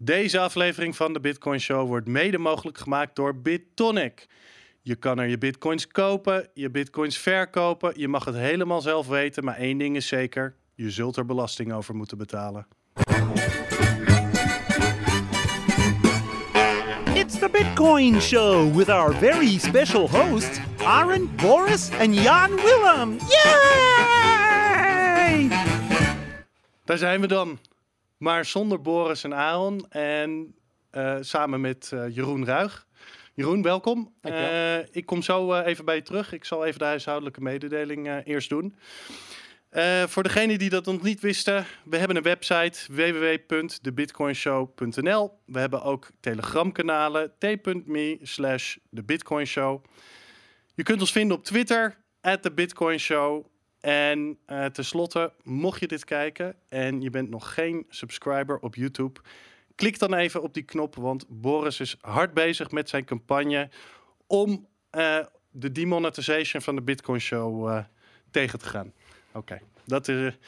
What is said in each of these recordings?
Deze aflevering van de Bitcoin Show wordt mede mogelijk gemaakt door BitTonic. Je kan er je bitcoins kopen, je bitcoins verkopen. Je mag het helemaal zelf weten, maar één ding is zeker: je zult er belasting over moeten betalen. It's the Bitcoin Show with our very special hosts, Aaron, Boris, and Jan Willem. Yay! Daar zijn we dan. Maar zonder Boris en Aaron en eh, samen met eh, Jeroen Ruig. Jeroen, welkom. Eh, ik kom zo even bij je terug. Ik zal even de huishoudelijke mededeling eerst doen. Voor degenen die dat nog niet wisten, we hebben een website www.thebitcoinshow.nl. We hebben ook telegramkanalen t.me slash thebitcoinshow. Je kunt ons vinden op Twitter, at thebitcoinshow. En eh tenslotte, mocht je dit kijken en je bent nog geen subscriber op YouTube, klik dan even op die knop, want Boris is hard bezig met zijn campagne om eh, de demonetization van de Bitcoin Show eh, tegen te gaan. Oké, dat is.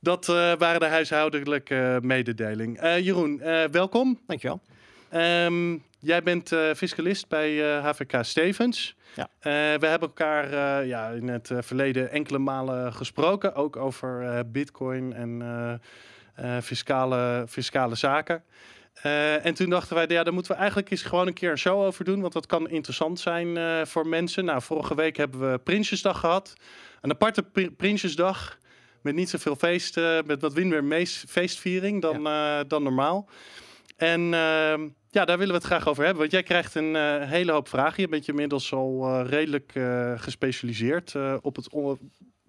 dat waren de huishoudelijke mededeling. Jeroen, welkom. Dankjewel. Ehm, jij bent eh, fiscalist bij eh, HVK Stevens. Ja. Eh, we hebben elkaar eh, ja, in het eh, verleden enkele malen gesproken, ook over eh, bitcoin en eh, eh, fiscale, fiscale zaken. Eh, en toen dachten wij, ja, daar moeten we eigenlijk eens gewoon een keer een show over doen, want dat kan interessant zijn eh, voor mensen. Nou, vorige week hebben we Prinsjesdag gehad. Een aparte pri- Prinsjesdag met niet zoveel feest, eh, met wat minder feestviering dan, eh, dan normaal. En ehm, ja, daar willen we het graag over hebben. Want jij krijgt een eh, hele hoop vragen. Je bent je inmiddels al eh, redelijk eh, gespecialiseerd op het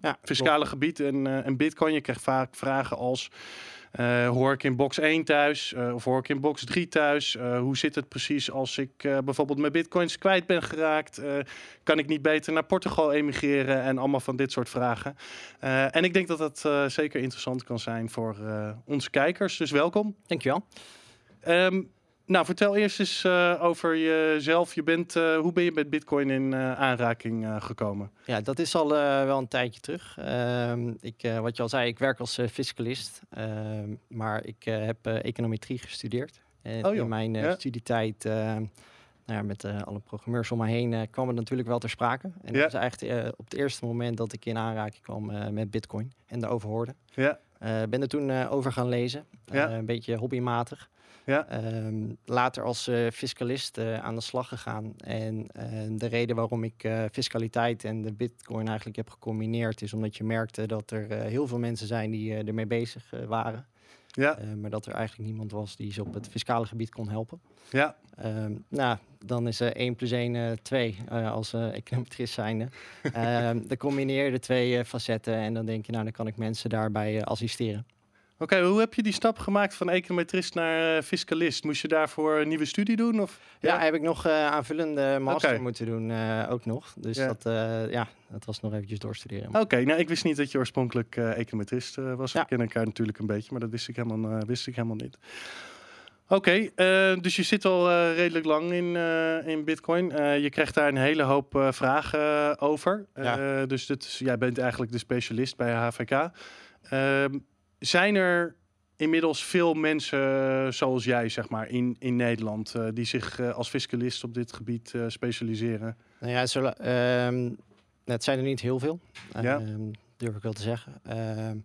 Ja, fiscale gebied en, en bitcoin. Je krijgt vaak vragen als... hoor ik in box 1 thuis of hoor ik in box 3 thuis? Hoe zit het precies als ik bijvoorbeeld mijn bitcoins kwijt ben geraakt? Kan ik niet beter naar Portugal emigreren? En allemaal van dit soort vragen. En ik denk dat dat zeker interessant kan zijn voor onze kijkers. Dus welkom. Dankjewel. Ehm, nou, vertel eerst eens eh, over jezelf. Je bent, eh, hoe ben je met Bitcoin in eh, aanraking gekomen? Ja, dat is al wel een tijdje terug. Ehm, ik, wat je al zei, ik werk als fiscalist. Ehm, maar ik heb econometrie gestudeerd. En Oh, in mijn Ja. studietijd, nou ja, met alle programmeurs om me heen, kwam het natuurlijk wel ter sprake. En Ja. dat was eigenlijk op het eerste moment dat ik in aanraking kwam met Bitcoin en daarover hoorde. Ja, ben er toen over gaan lezen, een beetje hobbymatig. Ja, Ehm, later als eh, fiscalist eh, aan de slag gegaan. En eh, de reden waarom ik fiscaliteit en de bitcoin eigenlijk heb gecombineerd... is omdat je merkte dat er heel veel mensen zijn die ermee bezig waren. ja, maar dat er eigenlijk niemand was die ze op het fiscale gebied kon helpen. ja. Ehm, nou, dan is eh 1 plus 1 2 eh, als econometrist zijnde. Ehm dan combineer je de twee facetten en dan denk je... nou, dan kan ik mensen daarbij assisteren. Oké, hoe heb je die stap gemaakt van econometrist naar eh, fiscalist? Moest je daarvoor een nieuwe studie doen? Of? Ja, heb ik nog eh, aanvullende master moeten doen, eh, ook nog. Dus Ja. dat, ja, dat was nog eventjes doorstuderen. Oké, nou ik wist niet dat je oorspronkelijk econometrist was. Ja. We kennen elkaar natuurlijk een beetje, maar dat wist ik helemaal, wist ik helemaal niet. Oké, dus je zit al redelijk lang in, in Bitcoin. Je krijgt daar een hele hoop vragen over. Ja. Dus dit is, jij bent eigenlijk de specialist bij HVK. Zijn er inmiddels veel mensen eh, zoals jij, zeg maar, in, in Nederland, eh, die zich eh, als fiscalist op dit gebied specialiseren? Nou ja, zo, ehm, het zijn er niet heel veel, Ja. ehm, durf ik wel te zeggen. Ehm,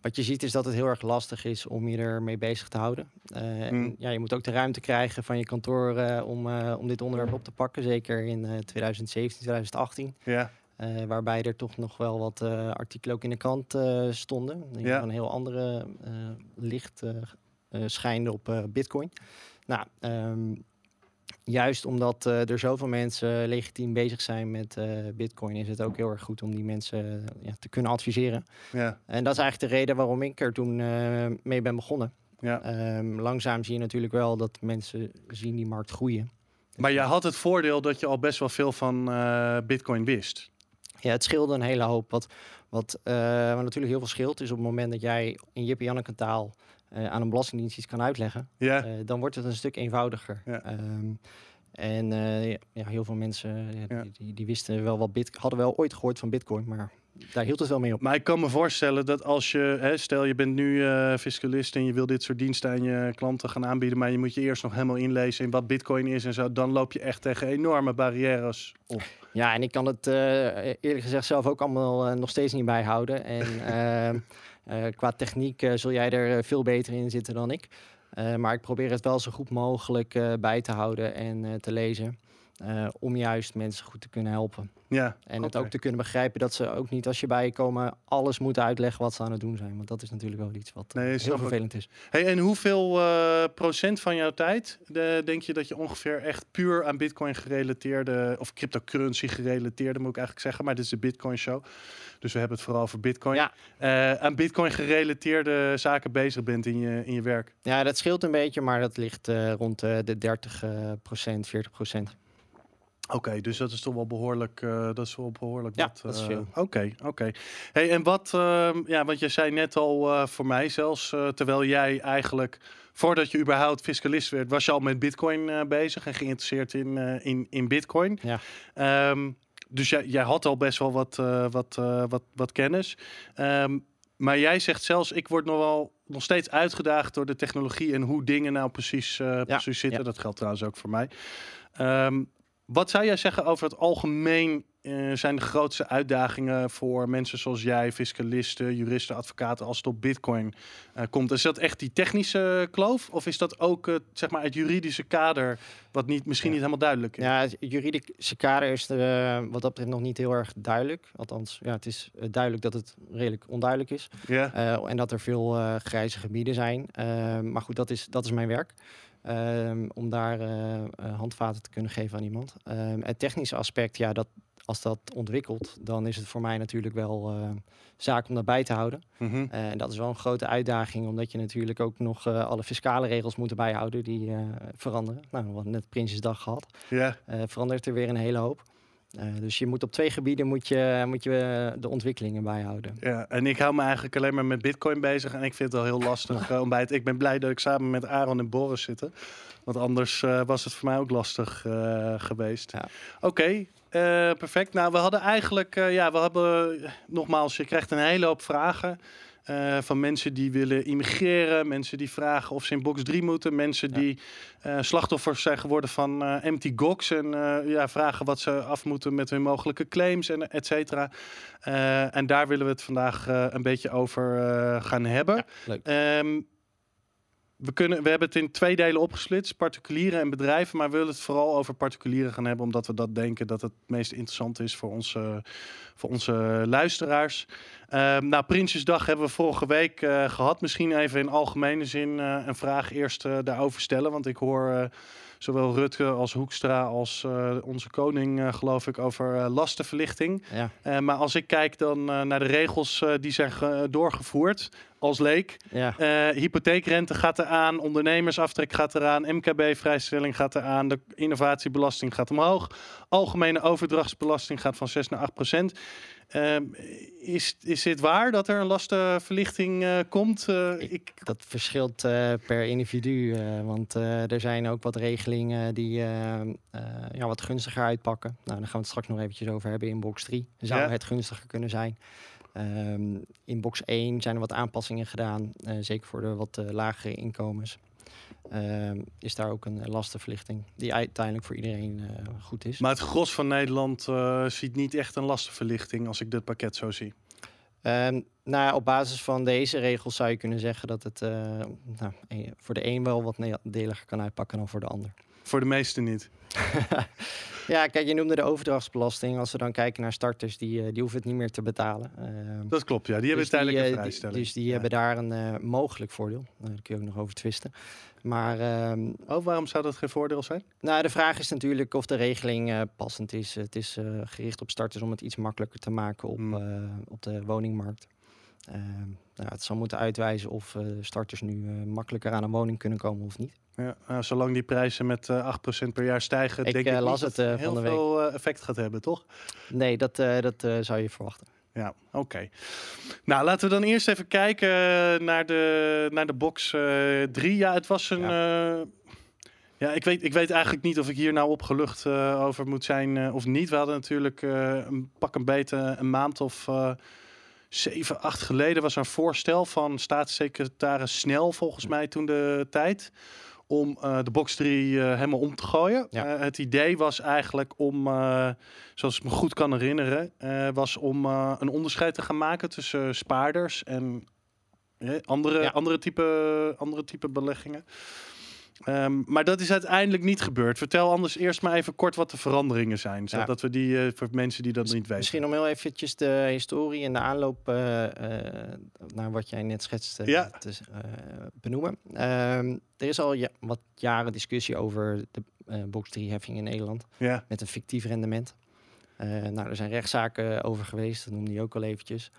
wat je ziet is dat het heel erg lastig is om je ermee bezig te houden. Eh, en Mm. ja, je moet ook de ruimte krijgen van je kantoor om, om dit onderwerp op te pakken. Zeker in eh 2017, 2018. Ja, Eh, waarbij er toch nog wel wat eh, artikelen ook in de krant eh, stonden. Die Ja. een heel andere licht schijnde op Bitcoin. Nou, ehm, juist omdat er zoveel mensen legitiem bezig zijn met Bitcoin, is het ook heel erg goed om die mensen ja, te kunnen adviseren. ja, En dat is eigenlijk de reden waarom ik er toen mee ben begonnen. ja. Ehm, langzaam zie je natuurlijk wel dat mensen zien die markt groeien. Maar je had het voordeel dat je al best wel veel van Bitcoin wist. Ja, het scheelde een hele hoop. Wat, wat, wat natuurlijk heel veel scheelt, is op het moment dat jij in Jip Janneke taal eh, aan een belastingdienst iets kan uitleggen, Ja, eh, dan wordt het een stuk eenvoudiger. Ja. Ehm, en ja, heel veel mensen ja, die, die, die wisten wel wat bit hadden wel ooit gehoord van Bitcoin, maar daar hield het wel mee op. Maar ik kan me voorstellen dat als je, hè, stel je bent nu fiscalist en je wil dit soort diensten aan je klanten gaan aanbieden, maar je moet je eerst nog helemaal inlezen in wat bitcoin is en zo, dan loop je echt tegen enorme barrières op. Ja, en ik kan het eh, eerlijk gezegd zelf ook allemaal eh, nog steeds niet bijhouden. En ehm, eh, qua techniek zul jij er veel beter in zitten dan ik. Maar ik probeer het wel zo goed mogelijk bij te houden en te lezen. Eh, om juist mensen goed te kunnen helpen. Ja, En het ook te kunnen begrijpen dat ze ook niet als je bij je komen alles moeten uitleggen wat ze aan het doen zijn. Want dat is natuurlijk wel iets wat Nee, heel snap ik. vervelend is. Hey, en hoeveel eh, procent van jouw tijd de- denk je dat je ongeveer echt puur aan bitcoin gerelateerde, of cryptocurrency gerelateerde moet ik eigenlijk zeggen, maar dit is de bitcoin show. Dus we hebben het vooral over bitcoin. Ja. Eh, aan bitcoin gerelateerde zaken bezig bent in je, in je werk. Ja, dat scheelt een beetje, maar dat ligt rond de 30 eh, procent, 40 procent. Oké, dus dat is toch wel behoorlijk, eh, dat is wel behoorlijk Ja, wat. dat is eh, veel. Oké, oké. Hey, en wat, ehm, ja, want je zei net al eh, voor mij zelfs, terwijl jij eigenlijk, voordat je überhaupt fiscalist werd, was je al met bitcoin bezig en geïnteresseerd in, in, in bitcoin. Ja. Ehm, dus jij, jij had al best wel wat, wat, wat, wat kennis. Ehm, maar jij zegt zelfs, ik word nog wel nog steeds uitgedaagd door de technologie en hoe dingen nou precies, precies zitten. ja. Dat geldt trouwens ook voor mij. Ehm, wat zou jij zeggen over het algemeen eh, zijn de grootste uitdagingen voor mensen zoals jij, fiscalisten, juristen, advocaten, als het op bitcoin eh, komt? Is dat echt die technische kloof? Of is dat ook het, zeg maar, het juridische kader wat niet, misschien Ja. niet helemaal duidelijk is? Ja, het juridische kader is er, eh, wat dat betreft nog niet heel erg duidelijk. Althans, ja, het is duidelijk dat het redelijk onduidelijk is. Ja. En dat er veel grijze gebieden zijn. Maar goed, dat is, dat is mijn werk. Ehm, om daar eh, eh, handvaten te kunnen geven aan iemand. Ehm, het technische aspect, ja, dat, als dat ontwikkelt, dan is het voor mij natuurlijk wel eh, zaak om dat bij te houden. Mhm. En dat is wel een grote uitdaging, omdat je natuurlijk ook nog alle fiscale regels moet bijhouden die veranderen. Nou, we hadden net Prinsjesdag gehad. ja. Eh, verandert er weer een hele hoop. Eh, dus je moet op twee gebieden moet je, moet je eh, de ontwikkelingen bijhouden. Ja, en ik hou me eigenlijk alleen maar met bitcoin bezig. En ik vind het wel heel lastig eh, om bij het... Ik ben blij dat ik samen met Aaron en Boris zit. Want anders was het voor mij ook lastig geweest. Ja. Oké, perfect. Nou, we hadden eigenlijk... ja, we hebben... Nogmaals, je krijgt een hele hoop vragen... eh, van mensen die willen immigreren, mensen die vragen of ze in box 3 moeten, mensen Ja. die eh, slachtoffers zijn geworden van eh, empty gox en ja, vragen wat ze af moeten met hun mogelijke claims en et cetera. En daar willen we het vandaag een beetje over gaan hebben. Ja. Ehm, we, kunnen, we hebben het in twee delen opgesplitst, particulieren en bedrijven. Maar we willen het vooral over particulieren gaan hebben, omdat we dat denken dat het meest interessant is voor onze, voor onze luisteraars. Ehm, nou, Prinsjesdag hebben we vorige week eh, gehad. Misschien even in algemene zin eh, een vraag eerst eh, daarover stellen. Want ik hoor zowel Rutge als Hoekstra als onze koning, geloof ik, over lastenverlichting. Ja, maar als ik kijk dan naar de regels die zijn ge- doorgevoerd als leek. ja. Hypotheekrente gaat eraan, ondernemersaftrek gaat eraan, MKB-vrijstelling gaat eraan, de innovatiebelasting gaat omhoog, algemene overdrachtsbelasting gaat van 6 naar 8 procent. Ehm, is, is dit waar dat er een lastenverlichting eh, komt? Eh, Ik- ik, Dat verschilt eh, per individu, want er zijn ook wat regelingen die eh, eh, ja, wat gunstiger uitpakken. Nou, daar gaan we het straks nog eventjes over hebben in box 3. Zou Ja. het gunstiger kunnen zijn? Ehm, in box 1 zijn er wat aanpassingen gedaan, zeker voor de wat lagere inkomens. Ehm, is daar ook een lastenverlichting die uiteindelijk voor iedereen eh, goed is. maar het gros van Nederland eh, ziet niet echt een lastenverlichting als ik dit pakket zo zie. Ehm, nou, ja, op basis van deze regels zou je kunnen zeggen dat het eh, nou, voor de een wel wat nadeliger kan uitpakken dan voor de ander. Voor de meesten niet. ja, kijk, je noemde de overdrachtsbelasting. Als we dan kijken naar starters, die, die hoeven het niet meer te betalen. Ehm, Dat klopt, ja. Die hebben dus uiteindelijk een vrijstelling. Dus die Ja. hebben daar een mogelijk voordeel. Nou, daar kun je ook nog over twisten. Maar ehm, Oh, waarom zou dat geen voordeel zijn? nou, de vraag is natuurlijk of de regeling eh, passend is. Het is eh, gericht op starters om het iets makkelijker te maken op, Hmm. eh, op de woningmarkt. Ehm, nou, het zal moeten uitwijzen of starters nu makkelijker aan een woning kunnen komen of niet. Ja, nou, zolang die prijzen met eh 8% per jaar stijgen, Ik, denk ik las dat het heel van de week. veel effect gaat hebben, toch? Nee, dat, dat zou je verwachten. Ja, oké. Nou, laten we dan eerst even kijken naar de, naar de box 3. ja, het was een... Ja. Ja, ik weet, ik weet eigenlijk niet of ik hier nou opgelucht eh, over moet zijn eh, of niet. We hadden natuurlijk eh, een pak een beet eh, een maand of eh, zeven, acht geleden was er een voorstel van staatssecretaris Snel volgens mij toen de tijd om eh, de box 3 eh, helemaal om te gooien. Ja. Eh, het idee was eigenlijk om, zoals ik me goed kan herinneren, was om een onderscheid te gaan maken tussen spaarders en andere, Ja. andere, type, andere type beleggingen. Ehm, maar dat is uiteindelijk niet gebeurd. Vertel anders eerst maar even kort wat de veranderingen zijn. Ja. Zodat we die eh, voor mensen die dat niet weten. Misschien om heel eventjes de historie en de aanloop eh, eh, naar wat jij net schetste Ja. te benoemen. Ehm, er is al ja, wat jaren discussie over de box 3 heffing in Nederland met een fictief rendement. Nou, er zijn rechtszaken over geweest, dat noemde je ook al eventjes.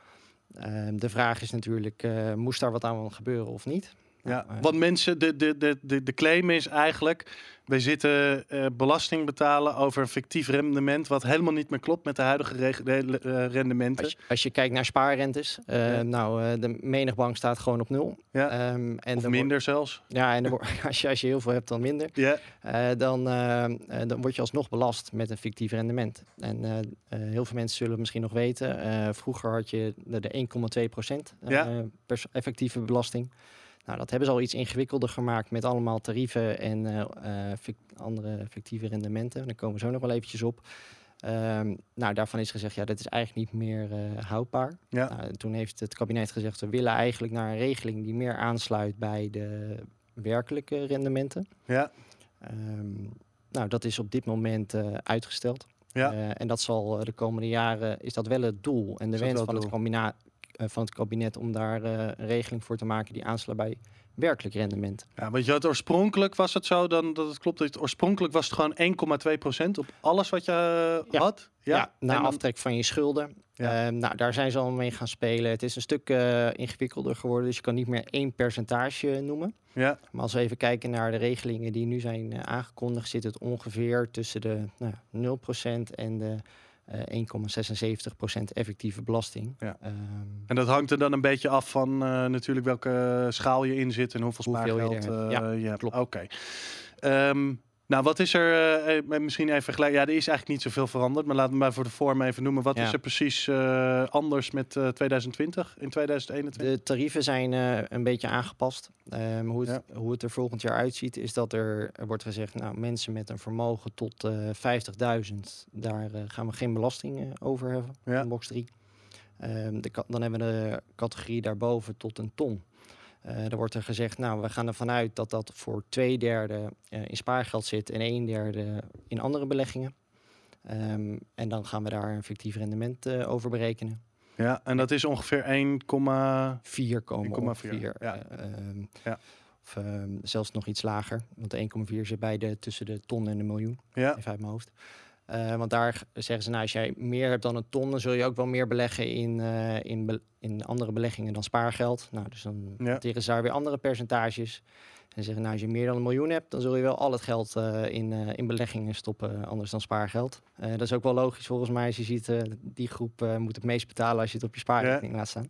Ehm, de vraag is natuurlijk, moest daar wat aan gebeuren of niet? Ja. Want mensen, de, de, de, de, de claim is eigenlijk... wij zitten eh, belasting betalen over een fictief rendement... wat helemaal niet meer klopt met de huidige re- eh, rendementen. Als je, als je kijkt naar spaarrentes, eh, Ja. nou, eh, de menig bank staat gewoon op nul. Ja. Ehm, en of er minder zelfs. ja, en als, je, als je heel veel hebt, dan minder. Ja, Eh, dan, eh, eh, dan word je alsnog belast met een fictief rendement. En eh, eh, heel veel mensen zullen het misschien nog weten. eh, vroeger had je de, de 1,2 procent Ja. effectieve belasting. Nou, dat hebben ze al iets ingewikkelder gemaakt met allemaal tarieven en eh, eh, andere fictieve rendementen. Daar komen we zo nog wel eventjes op. Ehm, nou, daarvan is gezegd, ja, dat is eigenlijk niet meer eh, houdbaar. ja. Nou, toen heeft het kabinet gezegd, we willen eigenlijk naar een regeling die meer aansluit bij de werkelijke rendementen. ja, Ehm, nou, dat is op dit moment uitgesteld. ja. En dat zal de komende jaren, is dat wel het doel en de wens van het het, van het kabinet om daar eh, een regeling voor te maken die aansluit bij werkelijk rendement. Ja, want je had oorspronkelijk was het zo, dan dat het klopt. Dat oorspronkelijk was het gewoon 1,2% op alles wat je eh, Ja. had. Ja, Ja, na dan- aftrek van je schulden. Ja. Ehm, nou, daar zijn ze al mee gaan spelen. Het is een stuk eh, ingewikkelder geworden, dus je kan niet meer één percentage noemen. Ja, Maar als we even kijken naar de regelingen die nu zijn eh, aangekondigd, zit het ongeveer tussen de nou, 0% en de eh 1,76% effectieve belasting. Ja. Ehm, en dat hangt er dan een beetje af van eh, natuurlijk welke schaal je in zit en hoeveel je spaargeld er hebt. eh, Ja, je hebt. klopt. Oké. Ehm, nou, wat is er, eh, misschien even vergelijken. Ja, er is eigenlijk niet zoveel veranderd, maar laten we maar voor de vorm even noemen. Wat Ja. is er precies eh, anders met eh, 2020 in 2021? De tarieven zijn een beetje aangepast. Ehm, hoe, het, hoe het er volgend jaar uitziet, is dat er, er wordt gezegd, nou, mensen met een vermogen tot eh 50.000, daar gaan we geen belasting over hebben Ja. in box 3. Ehm, de, dan hebben we de categorie daarboven tot een ton. Eh dan wordt er gezegd, nou, we gaan ervan uit dat dat voor twee derde eh, in spaargeld zit en een derde in andere beleggingen. Ehm, en dan gaan we daar een fictief rendement eh, over berekenen. Ja, en dat is ongeveer 1, 4 komen 1,4, ongeveer. ja. Ehm, Ja. Of ehm, zelfs nog iets lager. Want de 1,4 zit bij de tussen de ton en de miljoen. ja. Even uit mijn hoofd. Eh, want daar zeggen ze, nou, als jij meer hebt dan een ton, dan zul je ook wel meer beleggen in, eh, in, be- in andere beleggingen dan spaargeld. Nou, dus dan Ja. ze daar weer andere percentages. En zeggen, nou, als je meer dan een miljoen hebt, dan zul je wel al het geld eh, in, in beleggingen stoppen, anders dan spaargeld. Dat is ook wel logisch volgens mij. Als je ziet, die groep moet het meest betalen als je het op je spaarrekening laat staan.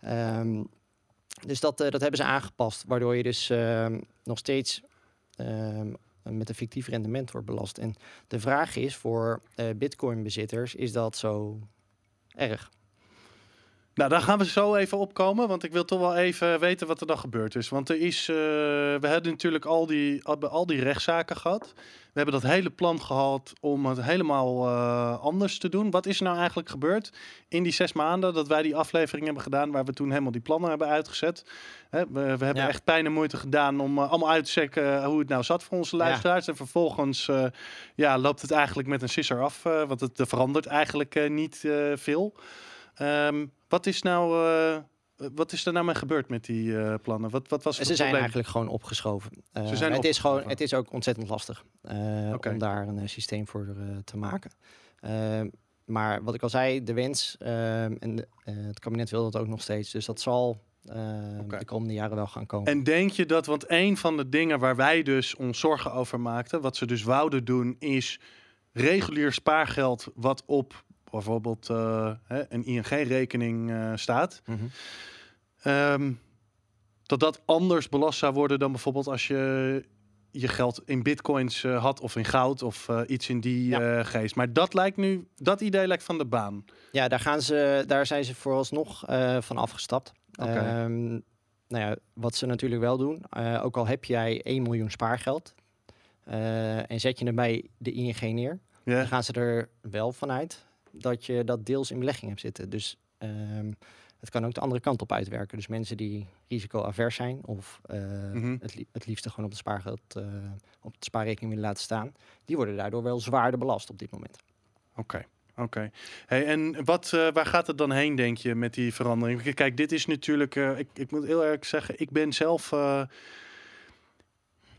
Ehm, dus dat, dat hebben ze aangepast, waardoor je dus ehm, nog steeds ehm, met een fictief rendement wordt belast. En de vraag is voor eh bitcoin-bezitters, is dat zo erg? Nou, daar gaan we zo even opkomen, want ik wil toch wel even weten wat er dan gebeurd is. Want er is, eh, we hebben natuurlijk al die, al, die rechtszaken gehad. We hebben dat hele plan gehad om het helemaal eh, anders te doen. Wat is er nou eigenlijk gebeurd in die zes maanden dat wij die aflevering hebben gedaan, waar we toen helemaal die plannen hebben uitgezet? Hè, we, we hebben Ja. echt pijn en moeite gedaan om eh, allemaal uit te checken hoe het nou zat voor onze Ja. luisteraars. En vervolgens ja, loopt het eigenlijk met een sisser af, want het er verandert eigenlijk niet veel. Ehm, wat is nou, eh, wat is er nou mee gebeurd met die eh, plannen? Wat, wat was het Ze zijn probleem? eigenlijk gewoon opgeschoven. Eh, Ze zijn het, is gewoon, het is ook ontzettend lastig om daar een systeem voor te maken. Ehm, maar wat ik al zei, de wens ehm, en de- het kabinet wil dat ook nog steeds. Dus dat zal de komende jaren wel gaan komen. En denk je dat, want een van de dingen waar wij dus ons zorgen over maakten, wat ze dus wouden doen, is regulier spaargeld wat op bijvoorbeeld eh, een ING-rekening eh, staat. Mhm. Ehm, dat dat anders belast zou worden dan bijvoorbeeld als je je geld in bitcoins eh, had of in goud of iets in die Ja. geest. Maar dat lijkt nu, dat idee lijkt van de baan. Ja, daar, gaan ze, daar zijn ze vooralsnog van afgestapt. Ehm, nou ja, wat ze natuurlijk wel doen, ook al heb jij 1 miljoen spaargeld en zet je erbij de ING neer, dan gaan ze er wel vanuit dat je dat deels in belegging hebt zitten. Dus ehm, het kan ook de andere kant op uitwerken. Dus mensen die risicoavers zijn of eh, Mhm. het, li- het liefste gewoon op de spaargeld eh, op de spaarrekening willen laten staan, die worden daardoor wel zwaarder belast op dit moment. Oké. Oké. Hey, en wat, eh, waar gaat het dan heen, denk je, met die verandering? Kijk, dit is natuurlijk. ik, ik moet heel erg zeggen, ik ben zelf.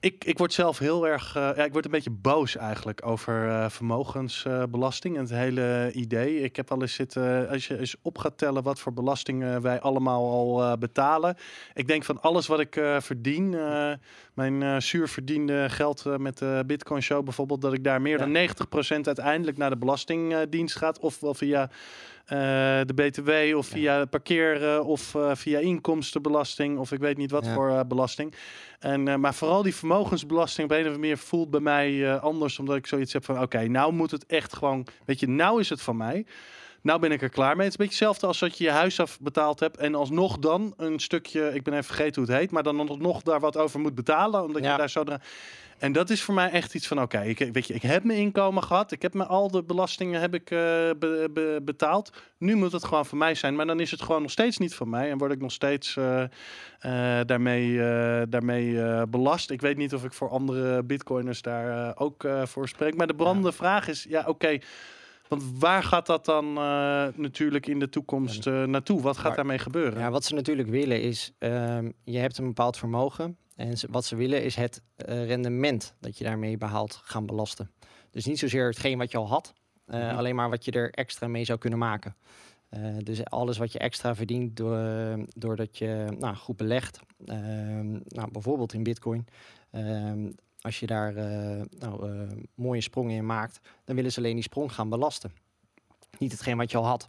Ik, ik word zelf heel erg. eh, ja, ik word een beetje boos eigenlijk over eh, vermogensbelasting en het hele idee. Ik heb al eens zitten. Als je eens op gaat tellen wat voor belastingen wij allemaal al eh, betalen. Ik denk van alles wat ik verdien. mijn zuur verdiende geld met de Bitcoin Show bijvoorbeeld. Dat ik daar meer Ja. dan 90% uiteindelijk naar de Belastingdienst gaat. Ofwel via eh, de BTW of via parkeren of eh, via inkomstenbelasting of ik weet niet wat Ja. voor eh, belasting. En, eh, maar vooral die vermogensbelasting op een of andere manier voelt bij mij eh, anders. Omdat ik zoiets heb van oké, nou moet het echt gewoon, weet je, nou is het van mij. Nou ben ik er klaar mee. Het is een beetje hetzelfde als dat je je huis afbetaald hebt en alsnog dan een stukje, ik ben even vergeten hoe het heet, maar dan nog daar wat over moet betalen, omdat je daar zo En dat is voor mij echt iets van oké, ik, weet je, ik heb mijn inkomen gehad, ik heb me al de belastingen heb ik eh, be- be- betaald. Nu moet het gewoon van mij zijn, maar dan is het gewoon nog steeds niet van mij en word ik nog steeds eh, eh, daarmee, daarmee belast. Ik weet niet of ik voor andere bitcoiners daar ook voor spreek, maar de brandende vraag is ja oké. Want waar gaat dat dan eh, natuurlijk in de toekomst eh, naartoe? Wat gaat Maar- daarmee gebeuren? Ja, wat ze natuurlijk willen is, ehm, je hebt een bepaald vermogen. En ze- wat ze willen is het eh, rendement dat je daarmee behaalt gaan belasten. Dus niet zozeer hetgeen wat je al had, Mhm. alleen maar wat je er extra mee zou kunnen maken. Dus alles wat je extra verdient door, doordat je nou, goed belegt, ehm, nou, bijvoorbeeld in bitcoin. Als je daar eh, nou, eh, mooie sprongen in maakt, dan willen ze alleen die sprong gaan belasten. Niet hetgeen wat je al had.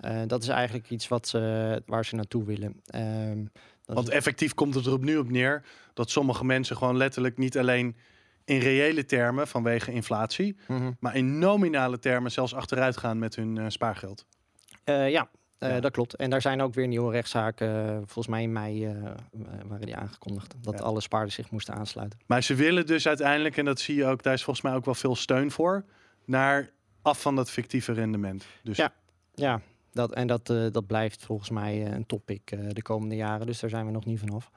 Eh, dat is eigenlijk iets wat ze, waar ze naartoe willen. Ehm, Want is- effectief komt het er op nu op neer dat sommige mensen gewoon letterlijk niet alleen in reële termen vanwege inflatie, Mhm. maar in nominale termen zelfs achteruit gaan met hun spaargeld. Ja, Ja. dat klopt. En daar zijn ook weer nieuwe rechtszaken. eh, volgens mij in mei eh, eh, waren die aangekondigd. Dat alle spaarders zich moesten aansluiten. Maar ze willen dus uiteindelijk, en dat zie je ook, daar is volgens mij ook wel veel steun voor, naar af van dat fictieve rendement. Dus Ja. Ja, dat, en dat, eh, dat blijft volgens mij eh, een topic eh, de komende jaren. Dus daar zijn we nog niet vanaf.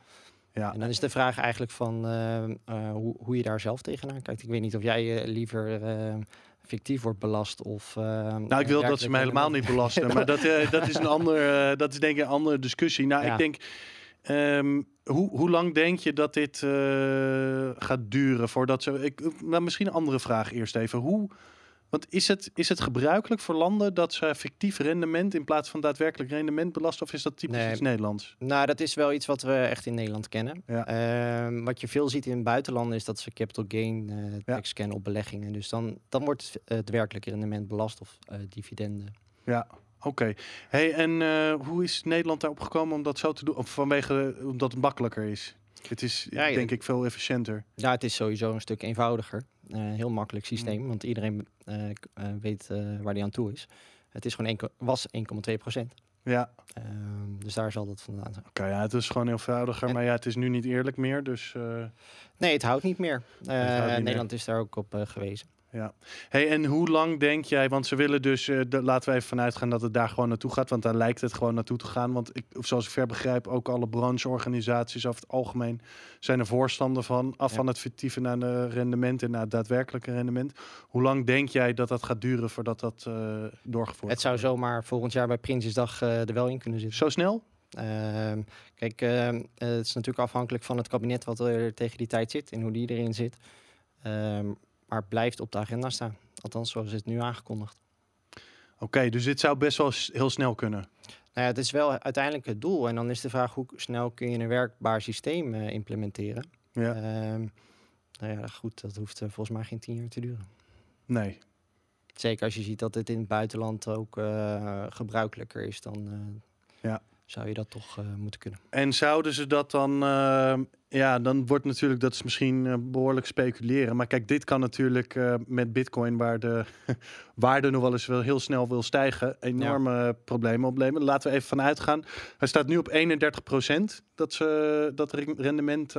ja. En dan is de vraag eigenlijk van eh, eh, hoe, hoe je daar zelf tegenaan kijkt. Ik weet niet of jij eh, liever eh, fictief wordt belast of... eh, Nou, ik wil dat ze mij helemaal niet belasten. maar dat, eh, dat is een ander, eh, dat is denk ik een andere discussie. Nou, Ja. ik denk, ehm, hoe, hoe lang denk je dat dit gaat duren voordat ze. Ik, nou, misschien een andere vraag eerst even. Hoe. Want is het, is het gebruikelijk voor landen dat ze fictief rendement in plaats van daadwerkelijk rendement belasten? Of is dat typisch Nee. iets Nederlands? Nou, dat is wel iets wat we echt in Nederland kennen. Ja. Ehm, wat je veel ziet in buitenlanden is dat ze capital gain eh Ja. tax kennen op beleggingen. Dus dan, dan wordt het, het werkelijke rendement belast of eh, dividenden. Ja, oké. Hey, en eh, hoe is Nederland daarop gekomen om dat zo te doen? Of vanwege omdat het makkelijker is? Het is Ja, denk ik veel efficiënter. Ja, het is sowieso een stuk eenvoudiger. Eh, heel makkelijk Mm. systeem, want iedereen eh, eh, weet waar die aan toe is. Het is gewoon 1, was 1,2 procent. Ja, Ehm, dus daar zal dat vandaan zijn. Oké, ja, het is gewoon eenvoudiger, En- maar ja, het is nu niet eerlijk meer, dus Nee, het houdt niet meer. Houdt niet meer. Nederland is daar ook op eh, gewezen. Ja. Hey, en hoe lang denk jij, want ze willen dus, eh, de, laten we even vanuit gaan dat het daar gewoon naartoe gaat, want daar lijkt het gewoon naartoe te gaan, want ik, of zoals ik ver begrijp, ook alle brancheorganisaties over het algemeen zijn er voorstander van, af Ja. van het fictieve naar de rendement en naar het daadwerkelijke rendement. Hoe lang denk jij dat dat gaat duren voordat dat eh doorgevoerd Het zou zomaar volgend jaar bij Prinsjesdag eh er wel in kunnen zitten. Zo snel? Ehm, kijk, ehm, eh, het is natuurlijk afhankelijk van het kabinet wat er tegen die tijd zit en hoe die erin zit. Maar blijft op de agenda staan. Althans, zoals het nu aangekondigd. Oké, dus dit zou best wel heel snel kunnen. Nou ja, het is wel uiteindelijk het doel. En dan is de vraag hoe snel kun je een werkbaar systeem eh, implementeren. Ja. Ehm, nou ja, goed, dat hoeft eh, volgens mij geen tien jaar te duren. Nee. Zeker als je ziet dat het in het buitenland ook eh, gebruikelijker is dan. Zou je dat toch eh, moeten kunnen. En zouden ze dat dan... eh, ja, dan wordt natuurlijk... Dat is misschien eh, behoorlijk speculeren. Maar kijk, dit kan natuurlijk met bitcoin... waar de waarde nog wel eens wel heel snel wil stijgen... enorme problemen opleveren. Laten we even vanuit gaan. Hij staat nu op 31% dat ze dat re- rendement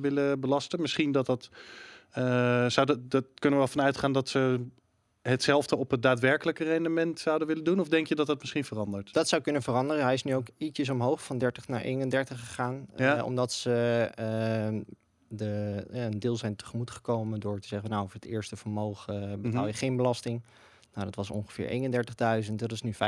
willen belasten. Misschien dat dat... zou dat, dat kunnen we wel vanuit gaan dat ze hetzelfde op het daadwerkelijke rendement zouden willen doen? Of denk je dat dat misschien verandert? Dat zou kunnen veranderen. Hij is nu ook ietsjes omhoog, van 30 naar 31 gegaan. Ja. eh, omdat ze ehm, de, ja, een deel zijn tegemoet gekomen door te zeggen... nou, voor het eerste vermogen eh, betaal Mhm. je geen belasting. Nou, dat was ongeveer 31.000, dat is nu 50.000.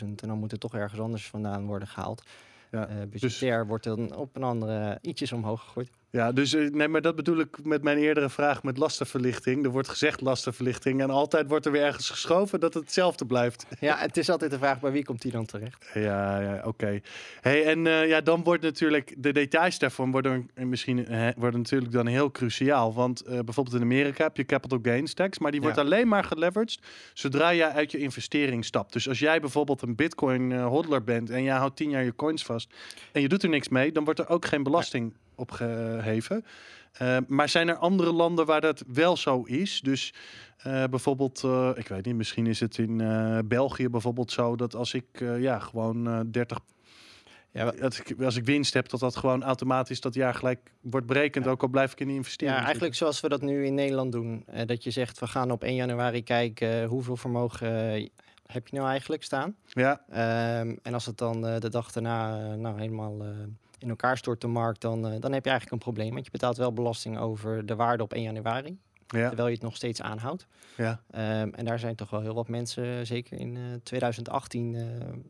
En dan moet het toch ergens anders vandaan worden gehaald. Ja, Eh budgetair wordt dan op een andere ietsjes omhoog gegooid. Ja, dus eh, nee, maar dat bedoel ik met mijn eerdere vraag met lastenverlichting. Er wordt gezegd lastenverlichting en altijd wordt er weer ergens geschoven dat het hetzelfde blijft. Ja, het is altijd de vraag, bij wie komt die dan terecht? Ja, ja oké. Hey, en eh, ja, dan wordt natuurlijk de details daarvan worden misschien worden natuurlijk dan heel cruciaal. Want eh, bijvoorbeeld in Amerika heb je capital gains tax, maar die wordt Ja. alleen maar geleveraged zodra jij uit je investering stapt. Dus als jij bijvoorbeeld een bitcoin hodler bent en jij houdt tien jaar je coins vast en je doet er niks mee, dan wordt er ook geen belasting geheven. Eh, maar zijn er andere landen waar dat wel zo is? Dus eh, bijvoorbeeld, eh, ik weet niet, misschien is het in België bijvoorbeeld zo dat als ik ja, gewoon eh 30, Ja, als ik, als ik winst heb, dat dat gewoon automatisch dat jaar gelijk wordt berekend, Ja. ook al blijf ik in die investering. Ja, eigenlijk zoals we dat nu in Nederland doen. dat je zegt, we gaan op 1 januari kijken hoeveel vermogen heb je nou eigenlijk staan. Ja, Ehm, en als het dan de dag daarna nou, helemaal in elkaar stort de markt, dan, eh, dan heb je eigenlijk een probleem. Want je betaalt wel belasting over de waarde op 1 januari, ja, terwijl je het nog steeds aanhoudt. ja. Ehm, en daar zijn toch wel heel wat mensen, zeker in eh 2018, eh,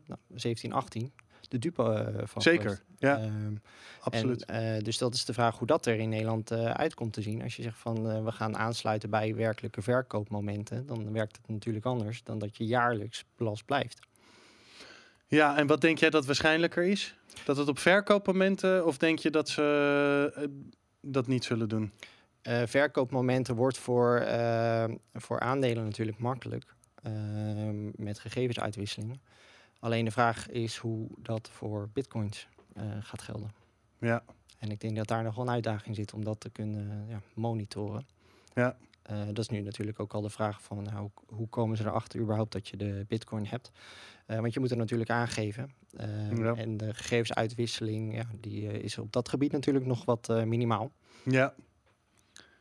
nou, 17, 18, de dupe eh, van Zeker. geweest. Ja, Ehm, absoluut. en, eh, dus dat is de vraag hoe dat er in Nederland eh uit komt te zien. Als je zegt van eh, we gaan aansluiten bij werkelijke verkoopmomenten, dan werkt het natuurlijk anders dan dat je jaarlijks belast blijft. Ja, en wat denk jij dat waarschijnlijker is? Dat het op verkoopmomenten of denk je dat ze eh, dat niet zullen doen? Eh, verkoopmomenten wordt voor, eh, voor aandelen natuurlijk makkelijk met gegevensuitwisselingen. Alleen de vraag is hoe dat voor bitcoins gaat gelden. Ja, En ik denk dat daar nog wel een uitdaging zit om dat te kunnen ja, monitoren. Ja. Eh, dat is nu natuurlijk ook al de vraag van nou, hoe, hoe komen ze erachter überhaupt dat je de bitcoin hebt. Eh, want je moet er natuurlijk aangeven. Eh, Ja. En de gegevensuitwisseling ja, die, is op dat gebied natuurlijk nog wat minimaal. ja.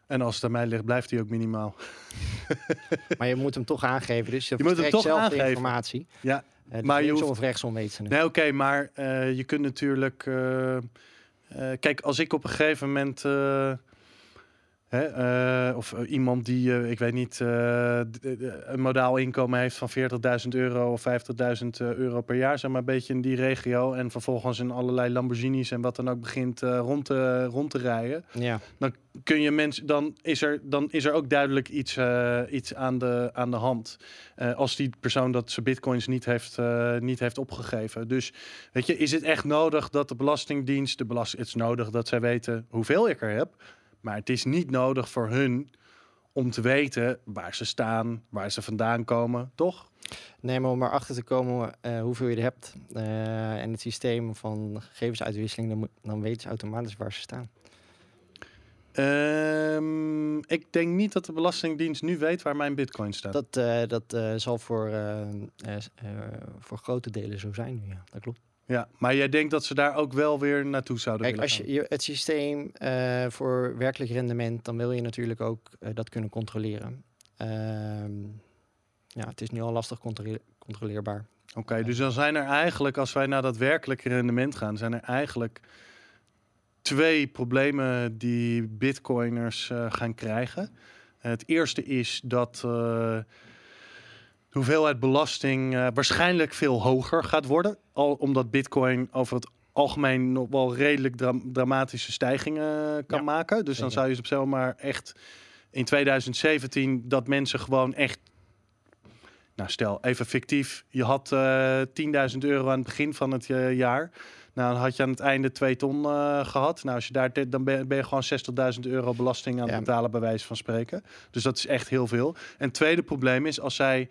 En als het aan mij ligt, blijft die ook minimaal. Maar je moet hem toch aangeven. Dus je, Je moet hem toch zelf aangeven. de informatie. Ja, dus maar je hoeft- of rechtsom weet ze het. Nee, oké, maar je kunt natuurlijk. kijk, als ik op een gegeven moment. Hè, eh, of eh, iemand die, eh, ik weet niet, een modaal inkomen heeft van 40.000 euro of 50.000 eh, euro per jaar, zeg maar een beetje in die regio. En vervolgens in allerlei Lamborghinis en wat dan ook begint rond, te, rond te rijden. Ja, Kun je mensen, dan is er, dan is er ook duidelijk iets, iets aan, de, aan de hand. Als die persoon dat zijn bitcoins niet heeft, niet heeft opgegeven. Dus weet je, is het echt nodig dat de Belastingdienst, de belasting, het is nodig dat zij weten hoeveel ik er heb. Maar het is niet nodig voor hun om te weten waar ze staan, waar ze vandaan komen, toch? nee, maar om erachter te komen eh, hoeveel je er hebt eh, en het systeem van gegevensuitwisseling, dan, dan weten ze automatisch waar ze staan. Ehm, ik denk niet dat de Belastingdienst nu weet waar mijn bitcoins staan. Dat, eh, dat zal voor, voor grote delen zo zijn nu, ja. Dat klopt. Ja, maar jij denkt dat ze daar ook wel weer naartoe zouden Kijk, willen als je, het systeem eh, voor werkelijk rendement, dan wil je natuurlijk ook eh, dat kunnen controleren. Ehm, ja, het is nu al lastig controle- controleerbaar. Oké, dus dan zijn er eigenlijk, als wij naar dat werkelijke rendement gaan, zijn er eigenlijk twee problemen die bitcoiners eh, gaan krijgen. het eerste is dat de hoeveelheid belasting eh, waarschijnlijk veel hoger gaat worden. Al omdat bitcoin over het algemeen nog wel redelijk dra- dramatische stijgingen kan Ja, maken. Dus dan zou je op zomaar maar echt in 2017 dat mensen gewoon echt nou, stel even fictief. Je had eh 10.000 euro aan het begin van het eh, jaar. Nou, dan had je aan het einde 2 ton eh, gehad. Nou, als je daar dan ben, ben je gewoon 60.000 euro belasting aan Ja. het betalen, bij wijze van spreken. Dus dat is echt heel veel. En het tweede probleem is als zij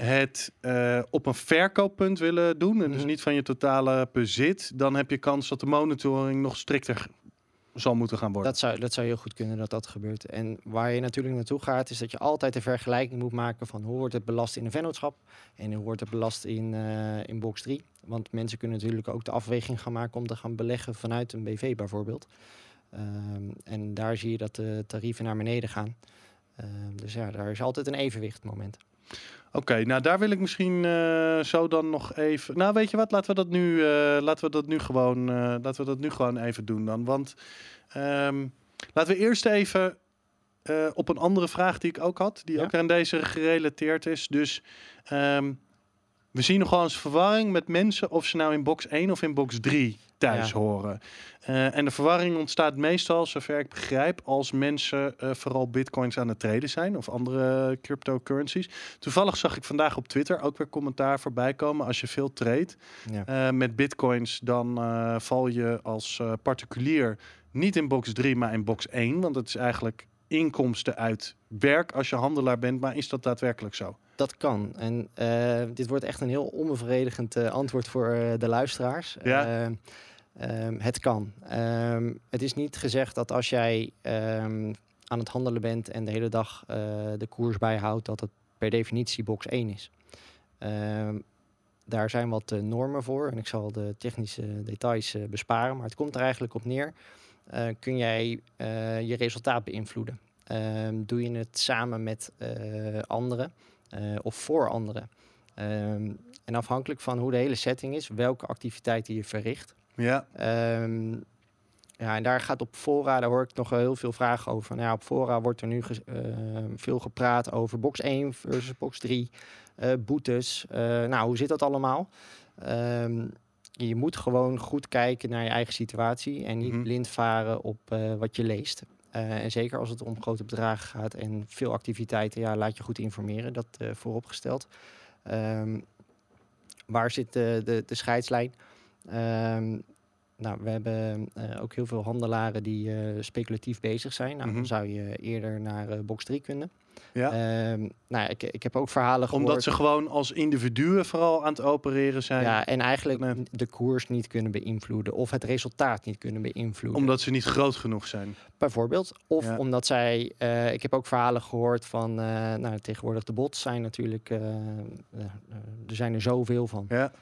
het eh, op een verkooppunt willen doen, en dus Mhm. niet van je totale bezit, dan heb je kans dat de monitoring nog strikter zal moeten gaan worden. Dat zou, dat zou heel goed kunnen dat dat gebeurt. En waar je natuurlijk naartoe gaat, is dat je altijd een vergelijking moet maken van hoe wordt het belast in een vennootschap en hoe wordt het belast in, eh, in box 3. Want mensen kunnen natuurlijk ook de afweging gaan maken om te gaan beleggen vanuit een BV bijvoorbeeld. Ehm, en daar zie je dat de tarieven naar beneden gaan. Ehm, dus ja, daar is altijd een evenwicht Oké, nou daar wil ik misschien eh, zo dan nog even. Nou, weet je wat? Laten we dat nu, eh, laten we dat nu gewoon, eh, laten we dat nu gewoon even doen dan. Want ehm, laten we eerst even op een andere vraag die ik ook had, die Ja. ook aan deze gerelateerd is. Dus ehm, we zien nogal eens verwarring met mensen of ze nou in box 1 of in box 3 thuis Ja. horen. Eh, en de verwarring ontstaat meestal, zover ik begrijp, als mensen eh, vooral bitcoins aan het traden zijn of andere cryptocurrencies. Toevallig zag ik vandaag op Twitter ook weer commentaar voorbij komen. Als je veel trade Ja. eh, met bitcoins, dan val je als particulier niet in box 3, maar in box 1. Want het is eigenlijk inkomsten uit werk als je handelaar bent. Maar is dat daadwerkelijk zo? Dat kan. En eh, dit wordt echt een heel onbevredigend eh, antwoord voor eh, de luisteraars. Ja. Ehm, het kan. Ehm, het is niet gezegd dat als jij ehm, aan het handelen bent en de hele dag de koers bijhoudt, dat het per definitie box 1 is. Daar zijn wat normen voor en ik zal de technische details besparen, maar het komt er eigenlijk op neer. Eh, kun jij eh, je resultaat beïnvloeden? Ehm, doe je het samen met eh, anderen? of voor anderen. Ehm, en afhankelijk van hoe de hele setting is, welke activiteiten je verricht. Ja, Ehm, ja, en daar gaat op fora, daar hoor ik nog heel veel vragen over. Nou ja, op fora wordt er nu veel gepraat over box 1 versus box 3, eh, boetes. Nou, hoe zit dat allemaal? Ehm, je moet gewoon goed kijken naar je eigen situatie en niet Mhm. blind varen op eh, wat je leest. Eh, en zeker als het om grote bedragen gaat en veel activiteiten, ja, laat je goed informeren, dat eh, vooropgesteld. Ehm, waar zit de, de, de scheidslijn? Ehm, nou, we hebben ook heel veel handelaren die speculatief bezig zijn. Nou, Mhm. dan zou je eerder naar box 3 kunnen. Ja. Ehm, nou, ik, ik heb ook verhalen gehoord. Omdat ze gewoon als individuen vooral aan het opereren zijn. ja, en eigenlijk Nee. de koers niet kunnen beïnvloeden of het resultaat niet kunnen beïnvloeden. Omdat ze niet groot genoeg zijn. Bijvoorbeeld. Of Ja. omdat zij. eh, ik heb ook verhalen gehoord van. eh, nou, tegenwoordig de bots zijn natuurlijk. eh, er zijn er zoveel van. Ja,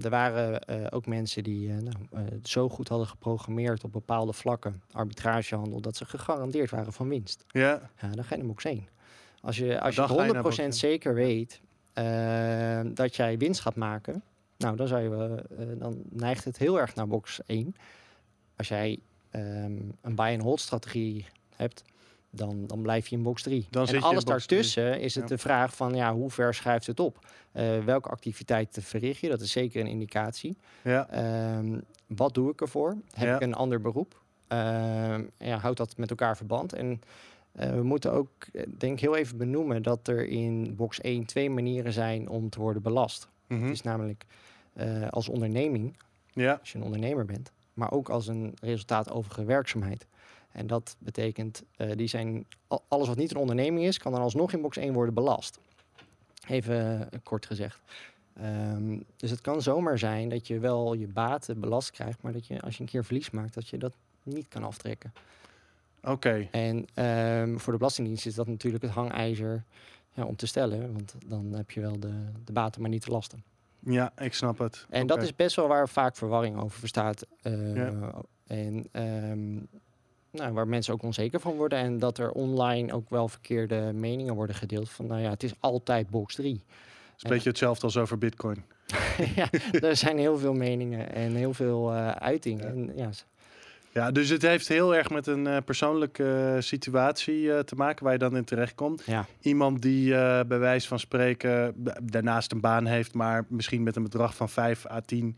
er waren eh, ook mensen die eh, nou, eh, zo goed hadden geprogrammeerd op bepaalde vlakken, arbitragehandel, dat ze gegarandeerd waren van winst. ja. Ja, dan ga je hem ook zien. Als je, als je Dan ga je naar 100% box zeker weet eh, dat jij winst gaat maken, nou, dan, zou je, dan neigt het heel erg naar box 1. Als jij ehm, een buy-and-hold strategie hebt, dan, dan blijf je in box 3. Dan en alles daartussen is het Ja. de vraag van ja, hoe ver schuift het op? Eh, welke activiteiten verricht je? Dat is zeker een indicatie. ja. Ehm, wat doe ik ervoor? Heb Ja. ik een ander beroep? Ehm, ja, houdt dat met elkaar verband? En eh, we moeten ook, eh, denk ik, heel even benoemen dat er in box 1 twee manieren zijn om te worden belast. Mhm. Het is namelijk als onderneming, ja. als je een ondernemer bent, maar ook als een resultaatoverige werkzaamheid. En dat betekent, eh, die zijn, al- alles wat niet een onderneming is, kan dan alsnog in box 1 worden belast. Even eh, kort gezegd. Ehm, dus het kan zomaar zijn dat je wel je baten belast krijgt, maar dat je als je een keer verlies maakt, dat je dat niet kan aftrekken. Oké. En ehm, voor de Belastingdienst is dat natuurlijk het hangijzer ja, om te stellen, want dan heb je wel de, de baten, maar niet de lasten. Ja, ik snap het. En dat is best wel waar vaak verwarring over bestaat. eh, Ja. En ehm, nou, waar mensen ook onzeker van worden. En dat er online ook wel verkeerde meningen worden gedeeld. Van nou ja, het is altijd box 3. Het is een beetje hetzelfde als over bitcoin. ja, er zijn heel veel meningen en heel veel eh uitingen. Ja. En, ja, dus het heeft heel erg met een eh, persoonlijke eh, situatie te maken waar je dan in terechtkomt. ja, Iemand die bij wijze van spreken daarnaast een baan heeft, maar misschien met een bedrag van 5 à 10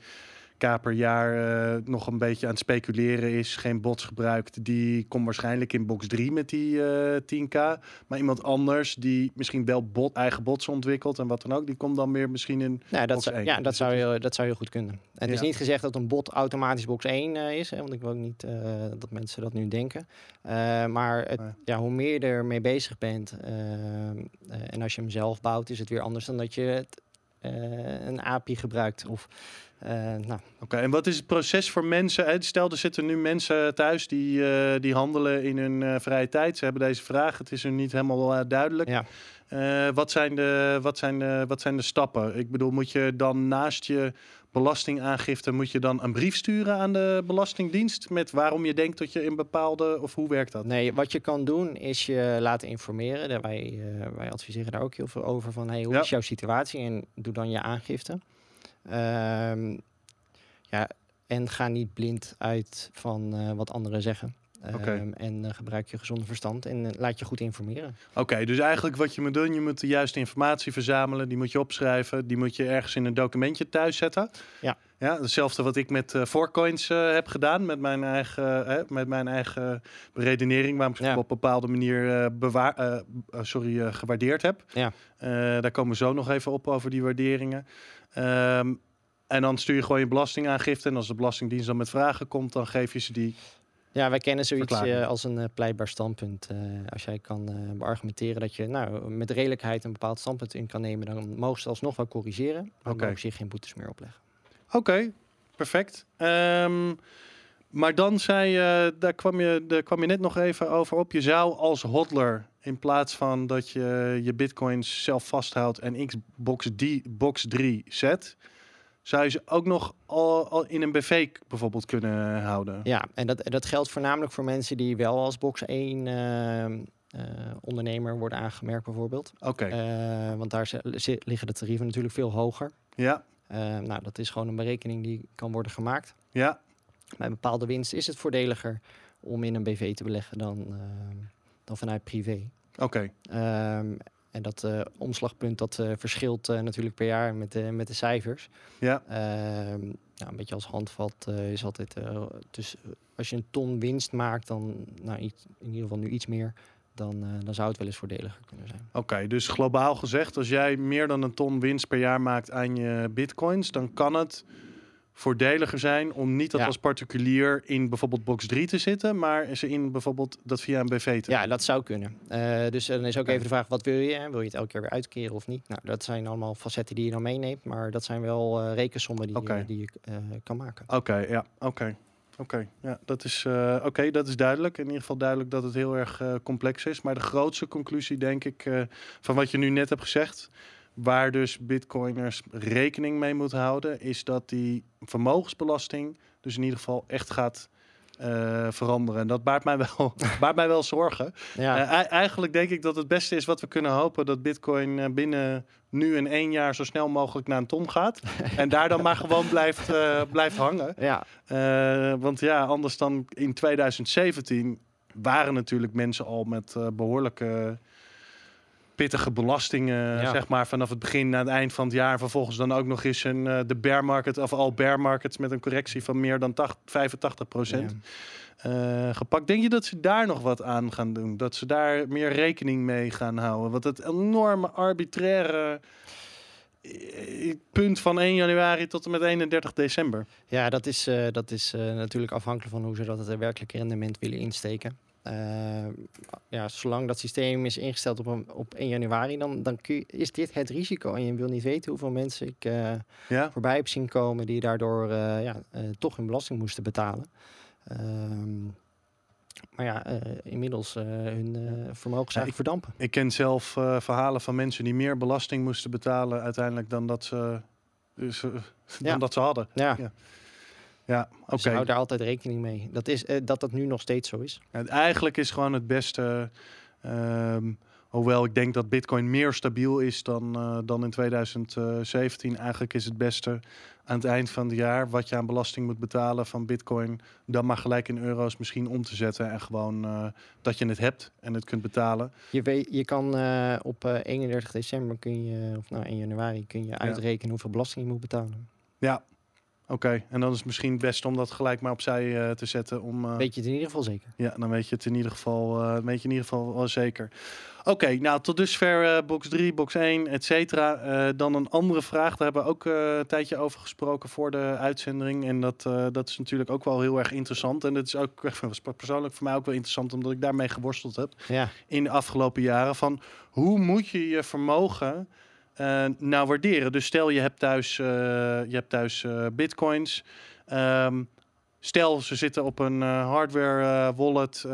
k per jaar eh, nog een beetje aan het speculeren is, geen bots gebruikt, die komt waarschijnlijk in box 3 met die eh 10k. Maar iemand anders die misschien wel bot, eigen bots ontwikkelt en wat dan ook, die komt dan meer misschien in. Nou, dat, Box zou, één. ja, dat, zou heel, dat zou heel goed kunnen. Het is niet gezegd dat een bot automatisch box 1 eh, is, hè, want ik wil ook niet eh, dat mensen dat nu denken. Eh, maar het, Nee. ja, hoe meer je ermee bezig bent eh, eh, en als je hem zelf bouwt, is het weer anders dan dat je het, eh, een API gebruikt. Of, eh, nou, Oké, en wat is het proces voor mensen? Stel, er zitten nu mensen thuis die, eh, die handelen in hun eh, vrije tijd. Ze hebben deze vraag, het is hun niet helemaal duidelijk. ja. Wat, zijn de, wat, zijn de, wat zijn de stappen? Ik bedoel, moet je dan naast je belastingaangifte... moet je dan een brief sturen aan de Belastingdienst... met waarom je denkt dat je in bepaalde... of hoe werkt dat? Nee, wat je kan doen is je laten informeren. Daar Wij, wij adviseren daar ook heel veel over van hey, hoe Ja. is jouw situatie en doe dan je aangifte. Ehm, ja, en ga niet blind uit van eh, wat anderen zeggen. Ehm, en eh, gebruik je gezonde verstand en eh, laat je goed informeren. Oké, dus eigenlijk wat je moet doen... je moet de juiste informatie verzamelen. Die moet je opschrijven. Die moet je ergens in een documentje thuis zetten. Ja. Ja, hetzelfde wat ik met Fourcoins eh, heb gedaan. Met mijn eigen, eh, met mijn eigen redenering. Waarom ik Ja. op een bepaalde manier bewaar, sorry, gewaardeerd heb. Ja. Daar komen we zo nog even op over die waarderingen. Ehm, en dan stuur je gewoon je belastingaangifte. En als de Belastingdienst dan met vragen komt, dan geef je ze die. Ja, wij kennen zoiets eh, als een eh, pleitbaar standpunt. Eh, als jij kan beargumenteren dat je nou, met redelijkheid een bepaald standpunt in kan nemen, dan mogen ze alsnog wel corrigeren. Maar Oké. dan mogen ze geen boetes meer opleggen. Oké, perfect. Ehm, maar dan zei je, daar kwam je, daar kwam je net nog even over op. Je zou als hodler, in plaats van dat je je bitcoins zelf vasthoudt en Xbox D, box 3 zet, zou je ze ook nog al, al in een BV bijvoorbeeld kunnen houden. Ja, en dat, dat geldt voornamelijk voor mensen die wel als box 1 eh, eh, ondernemer worden aangemerkt bijvoorbeeld. Oké, Eh, want daar liggen de tarieven natuurlijk veel hoger. ja, nou, dat is gewoon een berekening die kan worden gemaakt. ja, Bij bepaalde winst is het voordeliger om in een BV te beleggen dan, dan vanuit privé. oké. Ehm, en dat eh, omslagpunt dat eh, verschilt eh, natuurlijk per jaar met de, met de cijfers. Ja, Ehm, nou, een beetje als handvat is altijd... dus als je een ton winst maakt, dan nou, iets, in ieder geval nu iets meer... Dan, dan zou het wel eens voordeliger kunnen zijn. oké. Dus globaal gezegd, als jij meer dan een ton winst per jaar maakt aan je bitcoins, dan kan het voordeliger zijn om niet dat Ja. als particulier in bijvoorbeeld box 3 te zitten, maar ze in bijvoorbeeld dat via een BV te Ja, dat zou kunnen. Eh, dus dan is ook even de vraag, wat wil je? hè? Wil je het elke keer weer uitkeren of niet? Nou, dat zijn allemaal facetten die je dan meeneemt. Maar dat zijn wel eh, rekensommen die, je- die je eh, kan maken. Oké, ja, oké. Oké, ja, dat is, oké, dat is duidelijk. In ieder geval duidelijk dat het heel erg complex is. Maar de grootste conclusie, denk ik, van wat je nu net hebt gezegd, waar dus bitcoiners rekening mee moeten houden, is dat die vermogensbelasting dus in ieder geval echt gaat eh, veranderen. En dat baart mij wel, baart mij wel zorgen. Ja, Eh, ei- eigenlijk denk ik dat het beste is wat we kunnen hopen dat Bitcoin eh, binnen nu en één jaar zo snel mogelijk naar een ton gaat. en daar dan maar gewoon blijft, blijft hangen. ja, want ja, anders dan in 2017 waren natuurlijk mensen al met eh, behoorlijke pittige belastingen, Ja. zeg maar, vanaf het begin naar het eind van het jaar. Vervolgens dan ook nog eens een, eh, de bear market, of al bear markets met een correctie van meer dan 80, 85 procent ja. eh, gepakt. Denk je dat ze daar nog wat aan gaan doen? Dat ze daar meer rekening mee gaan houden? Want het enorme arbitraire eh, punt van 1 januari tot en met 31 december. Ja, dat is, dat is natuurlijk afhankelijk van hoe ze dat het werkelijke rendement willen insteken. Eh, ja, zolang dat systeem is ingesteld op, een, op 1 januari, dan, dan kun je, is dit het risico. En je wil niet weten hoeveel mensen ik eh, Ja? voorbij heb zien komen die daardoor eh, ja, toch hun belasting moesten betalen. Ehm, maar ja, inmiddels hun eh, vermogen Ja, eigenlijk verdampen. Ik ken zelf verhalen van mensen die meer belasting moesten betalen uiteindelijk dan dat ze, dus, dan dat ze hadden. Ja, Ja, Ja, oké. dus hou daar altijd rekening mee. Dat, is, eh, dat dat nu nog steeds zo is. Het eigenlijk is gewoon het beste. ehm, hoewel ik denk dat Bitcoin meer stabiel is dan, eh, dan in 2017. Eigenlijk is het beste aan het eind van het jaar wat je aan belasting moet betalen van Bitcoin. Dan maar gelijk in euro's misschien om te zetten. En gewoon eh, dat je het hebt en het kunt betalen. Je, weet, je kan op eh, 31 december kun je, of nou 1 januari kun je uitrekenen hoeveel belasting je moet betalen. Ja, Oké, en dan is het misschien best om dat gelijk maar opzij eh, te zetten. Om, eh, Weet je het in ieder geval zeker. Ja, dan weet je het in ieder geval, eh, weet je in ieder geval wel zeker. Oké, nou tot dusver box 3, box 1, et cetera. Dan een andere vraag, daar hebben we ook een tijdje over gesproken voor de uitzending. En dat, dat is natuurlijk ook wel heel erg interessant. En dat is ook persoonlijk voor mij ook wel interessant, omdat ik daarmee geworsteld heb Ja, in de afgelopen jaren. Van hoe moet je je vermogen nou waarderen? Dus stel je hebt thuis, eh, je hebt thuis eh, bitcoins. Ehm, stel ze zitten op een hardware wallet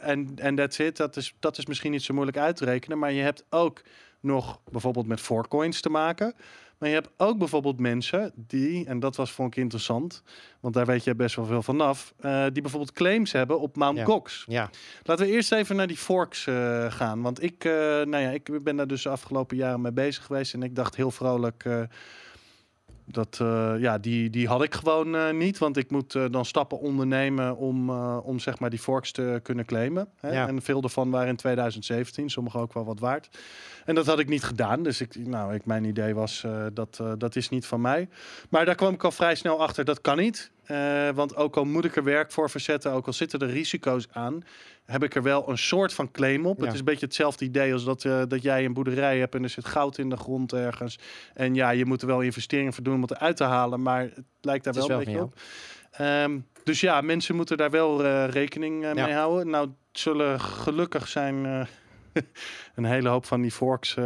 en en that's it. Dat is, dat is misschien niet zo moeilijk uit te rekenen. Maar je hebt ook nog bijvoorbeeld met coins te maken. Maar je hebt ook bijvoorbeeld mensen die, en dat was vond ik interessant, want daar weet je best wel veel vanaf, eh die bijvoorbeeld claims hebben op Mt. Ja. Gox. ja. Laten we eerst even naar die forks eh, gaan. Want ik, eh, nou ja, ik ben daar dus de afgelopen jaren mee bezig geweest. En ik dacht heel vrolijk. Dat, eh, ja, die, die had ik gewoon eh, niet. Want ik moet eh, dan stappen ondernemen om, om zeg maar die forks te kunnen claimen. Hè? Ja. En veel daarvan waren in 2017. Sommige ook wel wat waard. En dat had ik niet gedaan. Dus ik, nou, ik, mijn idee was, dat, dat is niet van mij. Maar daar kwam ik al vrij snel achter. Dat kan niet. Eh, want ook al moet ik er werk voor verzetten, ook al zitten er risico's aan, heb ik er wel een soort van claim op. Ja. Het is een beetje hetzelfde idee als dat, eh, dat jij een boerderij hebt en er zit goud in de grond ergens. En ja, je moet er wel investeringen voor doen om het eruit te halen, maar het lijkt daar Het wel een beetje op. Ehm, dus ja, mensen moeten daar wel eh, rekening Ja. mee houden. Nou, het zullen gelukkig zijn een hele hoop van die forks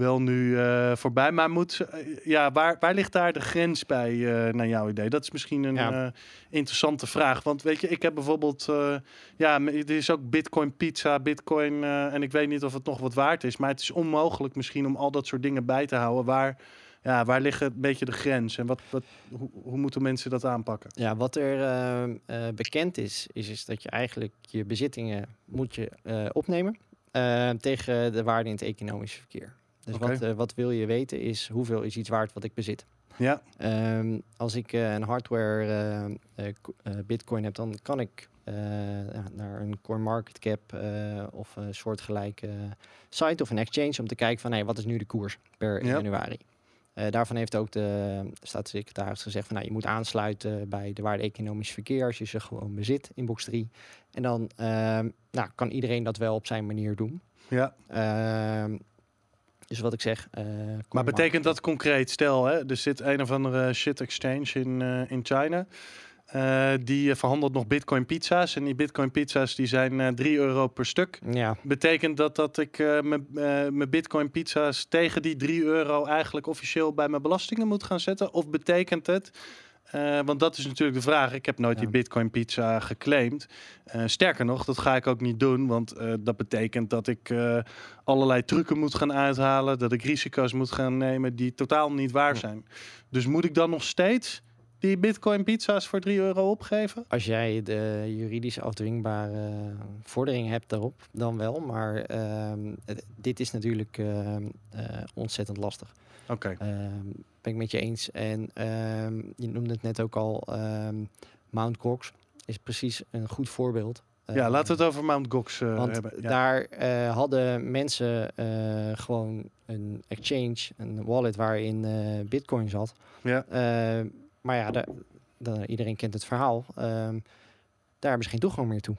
wel nu eh, voorbij. Maar moet, eh, ja, waar, waar ligt daar de grens bij, eh, naar jouw idee? Dat is misschien een Ja. eh, interessante vraag. Want weet je, ik heb bijvoorbeeld, eh, ja, er is ook Bitcoin pizza, Bitcoin, eh, en ik weet niet of het nog wat waard is. Maar het is onmogelijk misschien om al dat soort dingen bij te houden. Waar, ja, waar liggen een beetje de grens? En wat, wat, hoe, hoe moeten mensen dat aanpakken? Ja, wat er bekend is, is, is dat je eigenlijk je bezittingen moet je eh, opnemen eh, tegen de waarde in het economisch verkeer. Dus wat, eh, wat wil je weten is hoeveel is iets waard wat ik bezit. Ja, Ehm, als ik eh, een hardware eh, bitcoin heb, dan kan ik naar een CoinMarketCap of een soortgelijke site of een exchange om te kijken van hey, wat is nu de koers per Ja. januari. Daarvan heeft ook de staatssecretaris gezegd van nou, je moet aansluiten bij de waarde economisch verkeer als je ze gewoon bezit in box 3. En dan ehm, nou, kan iedereen dat wel op zijn manier doen. ja. Dus wat ik zeg. eh, Maar betekent dat concreet? Stel, hè, er zit een of andere shit exchange in, eh, in China. Eh, die verhandelt nog bitcoin pizza's. En die bitcoin pizza's die zijn eh 3 euro per stuk. Ja, Betekent dat dat ik mijn mijn bitcoin pizza's tegen die 3 euro eigenlijk officieel bij mijn belastingen moet gaan zetten? Of betekent het... eh, want dat is natuurlijk de vraag. Ik heb nooit Ja. die Bitcoin pizza geclaimd. Eh, sterker nog, dat ga ik ook niet doen. Want eh, dat betekent dat ik allerlei trucken moet gaan uithalen. Dat ik risico's moet gaan nemen die totaal niet waar Ja. zijn. Dus moet ik dan nog steeds die Bitcoin pizza's voor 3 euro opgeven? Als jij de juridisch afdwingbare vordering hebt daarop, dan wel. Maar ehm, dit is natuurlijk ehm, eh, ontzettend lastig. Oké. Ehm, ben ik met je eens. En ehm, je noemde het net ook al, ehm, Mount Gox is precies een goed voorbeeld. Ja, laten we het over Mount Gox eh, want hebben. Ja. daar eh, hadden mensen eh, gewoon een exchange, een wallet waarin bitcoin zat. Ja. Maar ja, daar- iedereen kent het verhaal. Daar hebben ze geen toegang meer toe.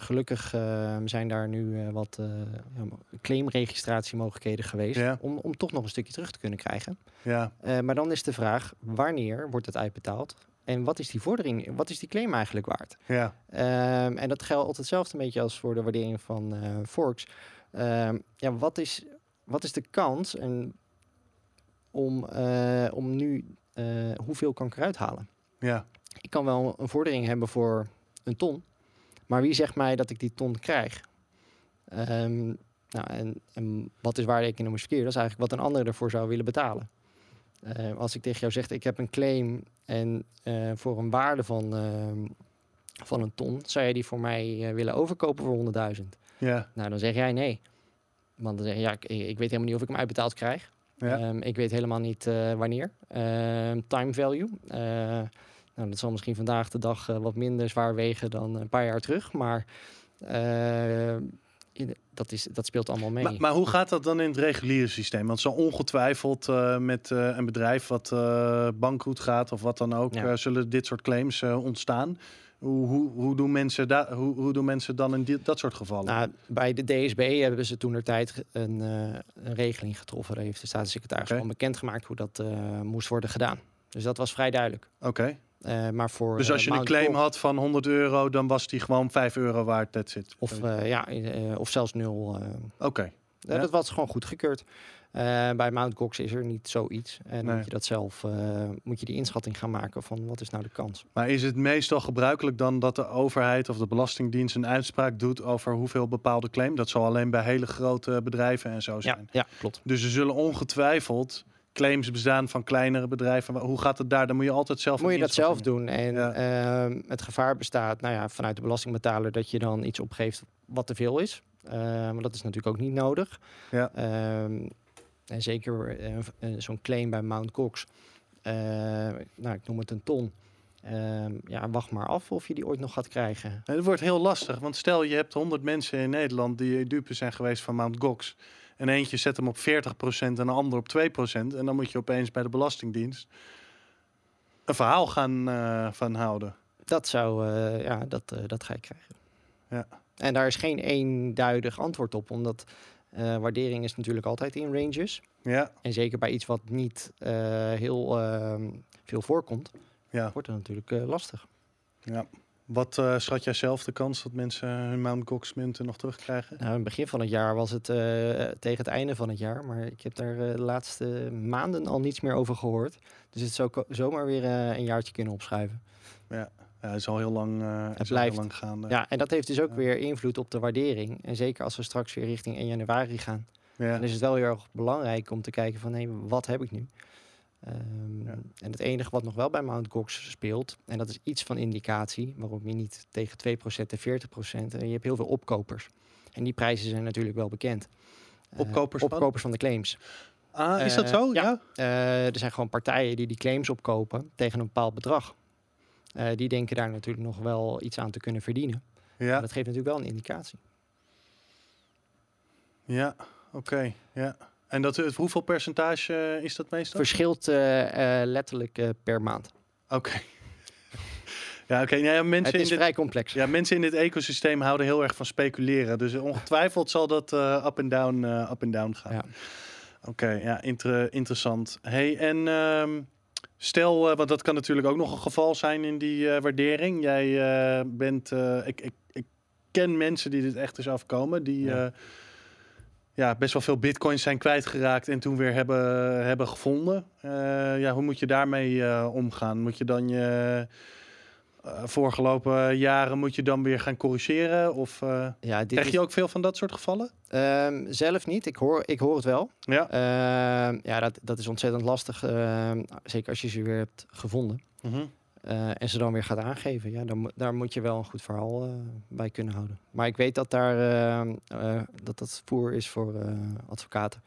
Gelukkig ehm, zijn daar nu eh, wat ja, claimregistratiemogelijkheden geweest Ja. om, om toch nog een stukje terug te kunnen krijgen. ja. Eh, maar dan is de vraag, wanneer wordt het uitbetaald? En wat is die vordering, wat is die claim eigenlijk waard? Ja. Ehm, en dat geldt hetzelfde een beetje als voor de waardering van forks. Ehm, ja, wat is, wat is de kans en om, om nu, hoeveel kan ik eruit halen? Ja. Ik kan wel een vordering hebben voor een ton, maar wie zegt mij dat ik die ton krijg? Ehm, nou, en, en wat is waarde economisch verkeer? Dat is eigenlijk wat een ander ervoor zou willen betalen. Eh, als ik tegen jou zeg, ik heb een claim en eh, voor een waarde van, ehm, van een ton, zou jij die voor mij eh, willen overkopen voor 100.000? Ja. Nou, dan zeg jij nee. Want dan zeg je, ja, ik, ik weet helemaal niet of ik hem uitbetaald krijg. Ja. Ehm, ik weet helemaal niet eh, wanneer. Ehm, time value. Nou, dat zal misschien vandaag de dag eh, wat minder zwaar wegen dan een paar jaar terug. Maar eh, in- dat, is, dat speelt allemaal mee. Maar, maar hoe gaat dat dan in het reguliere systeem? Want zo ongetwijfeld eh, met een bedrijf wat eh bankroet gaat of wat dan ook, Ja. zullen dit soort claims ontstaan. Hoe, hoe, hoe, doen mensen da- hoe, hoe doen mensen dan in dit, dat soort gevallen? Nou, bij de DSB hebben ze toen er tijd een, een regeling getroffen. Daar heeft de staatssecretaris Oké. gewoon bekendgemaakt hoe dat moest worden gedaan. Dus dat was vrij duidelijk. Oké. Maar voor, Dus eh, als je een claim had van 100 euro, dan was die gewoon 5 euro waard. That's it. Of, eh, ja, eh, of zelfs nul. eh, Oké. eh, Ja. Dat was gewoon goedgekeurd. Eh bij Mount Gox is er niet zoiets. En Nee. moet je dat zelf, eh, moet je die inschatting gaan maken van wat is nou de kans. Maar is het meestal gebruikelijk dan dat de overheid of de Belastingdienst een uitspraak doet over hoeveel bepaalde claim? Dat zal alleen bij hele grote bedrijven en zo Ja, zijn. ja, klopt. Dus er zullen ongetwijfeld claims bestaan van kleinere bedrijven. Hoe gaat het daar? Dan moet je altijd zelf. Moet je dat zelf doen. En Ja. ehm, het gevaar bestaat nou ja, vanuit de belastingbetaler dat je dan iets opgeeft wat te veel is. Eh, maar dat is natuurlijk ook niet nodig. Ja. Ehm, en zeker eh, eh, zo'n claim bij Mount Cox. eh, nou, ik noem het een ton. Ehm, ja, wacht maar af of je die ooit nog gaat krijgen. En Het wordt heel lastig, want stel je hebt 100 mensen in Nederland die dupe zijn geweest van Mount Gox. En eentje zet hem op 40% en een ander op 2%. En dan moet je opeens bij de Belastingdienst een verhaal gaan eh, van houden. Dat zou, eh, ja, dat, eh, dat ga ik krijgen. Ja. En daar is geen eenduidig antwoord op, omdat waardering is natuurlijk altijd in ranges. Ja, En zeker bij iets wat niet heel ehm, veel voorkomt, ja, wordt het natuurlijk lastig. ja. Wat eh, schat jij zelf de kans dat mensen hun Mount Gox munten nog terugkrijgen? Nou, in het begin van het jaar was het eh, tegen het einde van het jaar, maar ik heb daar eh, de laatste maanden al niets meer over gehoord. Dus het zou zomaar weer een jaartje kunnen opschuiven. Ja, het is al heel lang, het blijft. heel lang gaande. Ja, en dat heeft dus ook Ja. weer invloed op de waardering. En zeker als we straks weer richting 1 januari gaan. Ja. Dan is het wel heel erg belangrijk om te kijken van, hé, wat heb ik nu? Ehm, Ja. En het enige wat nog wel bij Mount Gox speelt, en dat is iets van indicatie, waarom je niet tegen 2% en 40%, en je hebt heel veel opkopers. En die prijzen zijn natuurlijk wel bekend. Eh, Opkopers van? opkopers van de claims. Ah, is dat Eh, zo? ja. Ja. Eh, er zijn gewoon partijen die die claims opkopen tegen een bepaald bedrag. Eh, die denken daar natuurlijk nog wel iets aan te kunnen verdienen. Ja, Maar dat geeft natuurlijk wel een indicatie. ja. oké. ja. En dat, het- hoeveel percentage eh, is dat meestal? Verschilt eh, eh, letterlijk per maand. Oké. ja, oké. Nou ja, mensen, Het in is dit, vrij complex. ja, mensen in dit ecosysteem houden heel erg van speculeren. Dus ongetwijfeld zal dat up en down, up en down gaan. Ja. Oké, ja, inter- interessant. Hey, en ehm, stel, eh, want dat kan natuurlijk ook nog een geval zijn in die waardering. Jij bent, ik, ik, ik ken mensen die dit echt is afkomen, die Ja. Ja. best wel veel bitcoins zijn kwijtgeraakt en toen weer hebben, hebben gevonden. Eh, ja, hoe moet je daarmee eh, omgaan? Moet je dan je eh, voorgelopen jaren moet je dan weer gaan corrigeren? Of Ja, krijg is, je ook veel van dat soort gevallen? Ehm, zelf niet. Ik hoor, ik hoor het wel. Ja. Ehm, ja, dat, dat is ontzettend lastig. ehm, zeker als je ze weer hebt gevonden. Mhm. En ze dan weer gaat aangeven. Ja, dan, daar moet je wel een goed verhaal eh, bij kunnen houden. Maar ik weet dat daar eh, dat dat voer is voor eh, advocaten.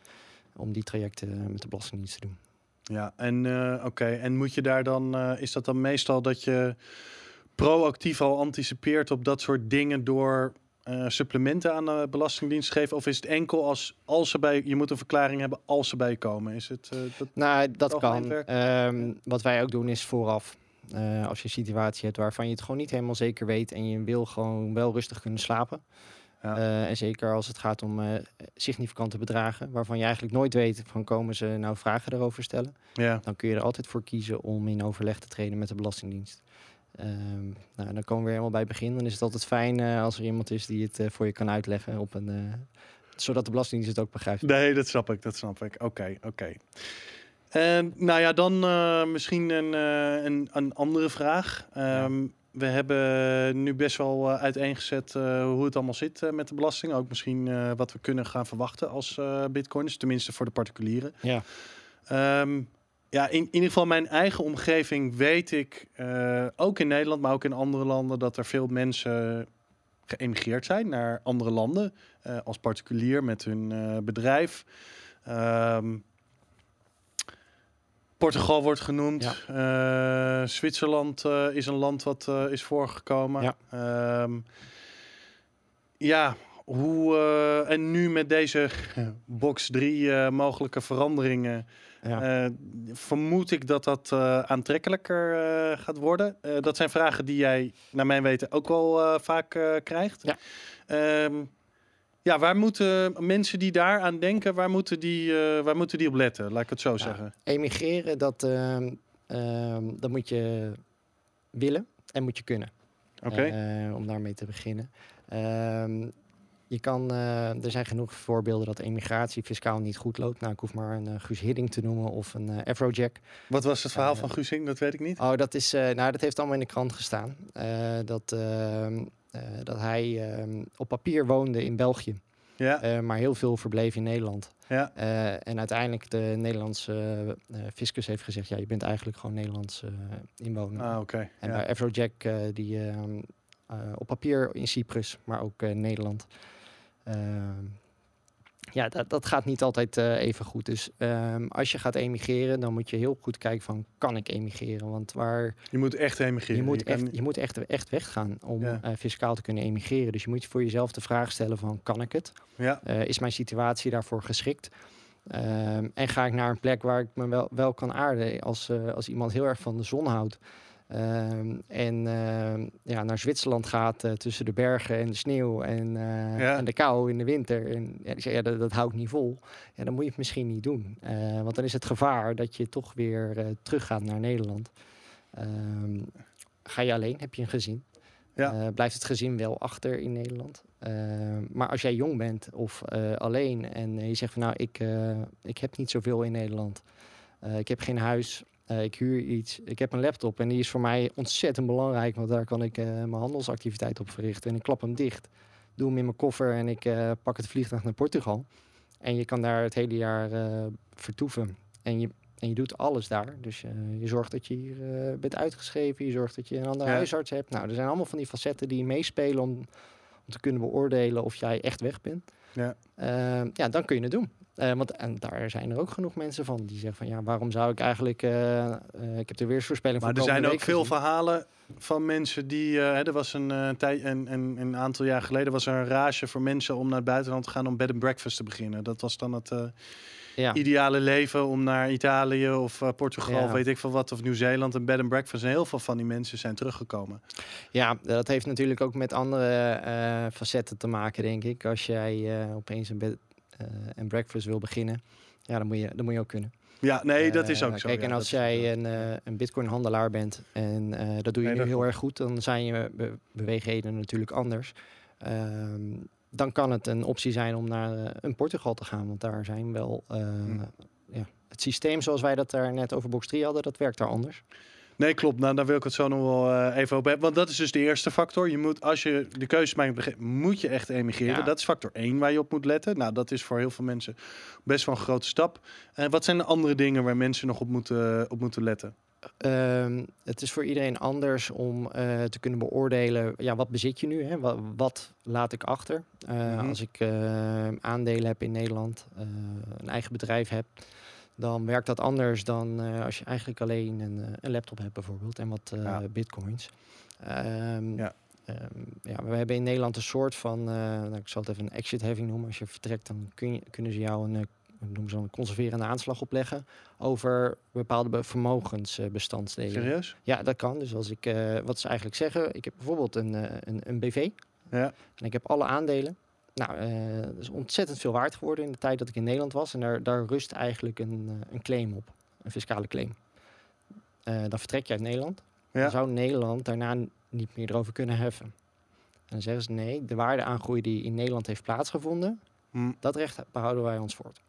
Om die trajecten met de Belastingdienst te doen. Ja, en eh, oké, en moet je daar dan, eh, is dat dan meestal dat je proactief al anticipeert op dat soort dingen door eh, supplementen aan de Belastingdienst te geven? Of is het enkel als, als ze bij, je moet een verklaring hebben als ze bij je komen? Is het, eh, dat, Nou, dat kan. Ehm, wat wij ook doen is vooraf. Eh, als je een situatie hebt waarvan je het gewoon niet helemaal zeker weet en je wil gewoon wel rustig kunnen slapen. Ja. Eh, en zeker als het gaat om eh, significante bedragen, waarvan je eigenlijk nooit weet van komen ze nou vragen erover stellen. ja, Dan kun je er altijd voor kiezen om in overleg te treden met de Belastingdienst. Ehm, nou, dan komen we weer helemaal bij het begin. Dan is het altijd fijn als er iemand is die het voor je kan uitleggen, op een, zodat de Belastingdienst het ook begrijpt. nee, dat snap ik, dat snap ik. Oké, oké. Nou ja, dan eh, misschien een, eh, een, een andere vraag. Ehm, We hebben nu best wel eh, uiteengezet hoe het allemaal zit met de belasting. Ook misschien wat we kunnen gaan verwachten als bitcoiners, tenminste voor de particulieren. Ja. Ehm, ja, in, in ieder geval mijn eigen omgeving weet ik, ook in Nederland, maar ook in andere landen, dat er veel mensen geëmigreerd zijn naar andere landen als particulier met hun bedrijf. Ehm, Portugal wordt genoemd. Eh, Zwitserland eh, is een land wat eh, is voorgekomen. Ja. Ehm, ja, hoe, en nu met deze box 3 eh, mogelijke veranderingen, Ja. vermoed ik dat dat aantrekkelijker gaat worden. Dat zijn vragen die jij, naar mijn weten, ook wel vaak krijgt. Ja. Ehm, ja, waar moeten mensen die daar aan denken, waar moeten die, eh, waar moeten die op letten? Laat ik het zo zeggen. Emigreren, dat, ehm, dat moet je willen en moet je kunnen. Oké. Eh, om daarmee te beginnen. Ehm, je kan, eh, er zijn genoeg voorbeelden dat emigratie fiscaal niet goed loopt. Nou, ik hoef maar een Guus Hidding te noemen of een Afrojack. Wat was het verhaal van Guusing? Dat weet ik niet. Oh, dat is, nou, dat heeft allemaal in de krant gestaan. Dat, dat hij ehm, op papier woonde in België, Ja, eh, maar heel veel verbleef in Nederland. ja. Eh, en uiteindelijk de Nederlandse eh, fiscus heeft gezegd: ja, je bent eigenlijk gewoon Nederlands eh, inwoner. Ah, oké. En Ja. bij Afrojack, eh die ehm, eh, op papier in Cyprus, maar ook eh, Nederland. Ja, dat, dat gaat niet altijd eh, even goed. Dus ehm, als je gaat emigreren, dan moet je heel goed kijken van, kan ik emigreren? Want waar, Je moet echt emigreren. je moet kan echt, je moet echt, echt weggaan om Ja. eh, fiscaal te kunnen emigreren. Dus je moet voor jezelf de vraag stellen van, kan ik het? Ja, Eh, is mijn situatie daarvoor geschikt? Ehm, en ga ik naar een plek waar ik me wel, wel kan aarden als, als iemand heel erg van de zon houdt. Ehm, en ehm, ja, naar Zwitserland gaat eh, tussen de bergen en de sneeuw en, eh, Ja. en de kou in de winter. En ja, die zegt, ja, dat, dat hou ik niet vol. Ja, dan moet je het misschien niet doen. Eh, want dan is het gevaar dat je toch weer teruggaat naar Nederland. Ehm, ga je alleen? Heb je een gezin? Ja. Blijft het gezin wel achter in Nederland? Maar als jij jong bent of alleen en je zegt van nou, ik, ik heb niet zoveel in Nederland. Ik heb geen huis, eh, ik huur iets, ik heb een laptop en die is voor mij ontzettend belangrijk, want daar kan ik eh, mijn handelsactiviteit op verrichten. En ik klap hem dicht, doe hem in mijn koffer en ik eh, pak het vliegtuig naar Portugal. En je kan daar het hele jaar vertoeven. En je, en je doet alles daar. Dus je zorgt dat je hier bent uitgeschreven. Je zorgt dat je een andere Ja. huisarts hebt. Nou, er zijn allemaal van die facetten die meespelen om, om te kunnen beoordelen of jij echt weg bent. Ja. Ja, dan kun je het doen. Eh, want en daar zijn er ook genoeg mensen van die zeggen van ja, waarom zou ik eigenlijk. eh, eh, ik heb de weersvoorspelling Maar van er zijn ook veel verhalen van mensen die. hè, er was een, tijd, een, een, een aantal jaar geleden was er een rage voor mensen om naar het buitenland te gaan om bed and breakfast te beginnen. Dat was dan het Ja. ideale leven om naar Italië of Portugal, Ja. weet ik veel wat, of Nieuw-Zeeland een bed and breakfast. En heel veel van die mensen zijn teruggekomen. Ja, dat heeft natuurlijk ook met andere facetten te maken, denk ik. Als jij opeens een bed en breakfast wil beginnen, ja, dan moet je, dan moet je ook kunnen. Ja, nee, dat is Eh, ook zo. Kijk, ja, en als jij een, eh, een bitcoin-handelaar bent en eh, dat doe je Nee, nu heel erg goed, dan zijn je be- beweegheden natuurlijk anders. Ehm, dan kan het een optie zijn om naar eh, een Portugal te gaan, want daar zijn wel... eh, Hm. ja, het systeem zoals wij dat daar net over box 3 hadden, dat werkt daar anders. Nee, klopt. Nou, daar wil ik het zo nog wel eh, even op hebben. Want dat is dus de eerste factor. Je moet, als je de keuze maakt, moet je echt emigreren. Ja. Dat is factor 1 waar je op moet letten. Nou, dat is voor heel veel mensen best wel een grote stap. En wat zijn de andere dingen waar mensen nog op moeten, op moeten letten? Ehm, het is voor iedereen anders om eh, te kunnen beoordelen, ja, wat bezit je nu? Hè? Wat, wat laat ik achter? Eh, Mhm. Als ik aandelen heb in Nederland, een eigen bedrijf heb, dan werkt dat anders dan eh, als je eigenlijk alleen een, eh, een laptop hebt bijvoorbeeld en wat eh, Ja. bitcoins. Ehm, Ja. ehm, ja, we hebben in Nederland een soort van, nou, ik zal het even een exit heffing noemen. Als je vertrekt, dan kun je, kunnen ze jou een, noemen ze dan, een conserverende aanslag opleggen over bepaalde be- vermogensbestandsdelen. Serieus? Ja, dat kan. Dus als ik, wat ze eigenlijk zeggen, ik heb bijvoorbeeld een, een, een BV Ja. en ik heb alle aandelen. Nou, eh dat is ontzettend veel waard geworden in de tijd dat ik in Nederland was. En daar, daar rust eigenlijk een, eh, een claim op, een fiscale claim. Eh, dan vertrek je uit Nederland. Ja. Dan zou Nederland daarna niet meer erover kunnen heffen. En dan zeggen ze nee, de waardeaangroei die in Nederland heeft plaatsgevonden, Hm. dat recht behouden wij ons voort.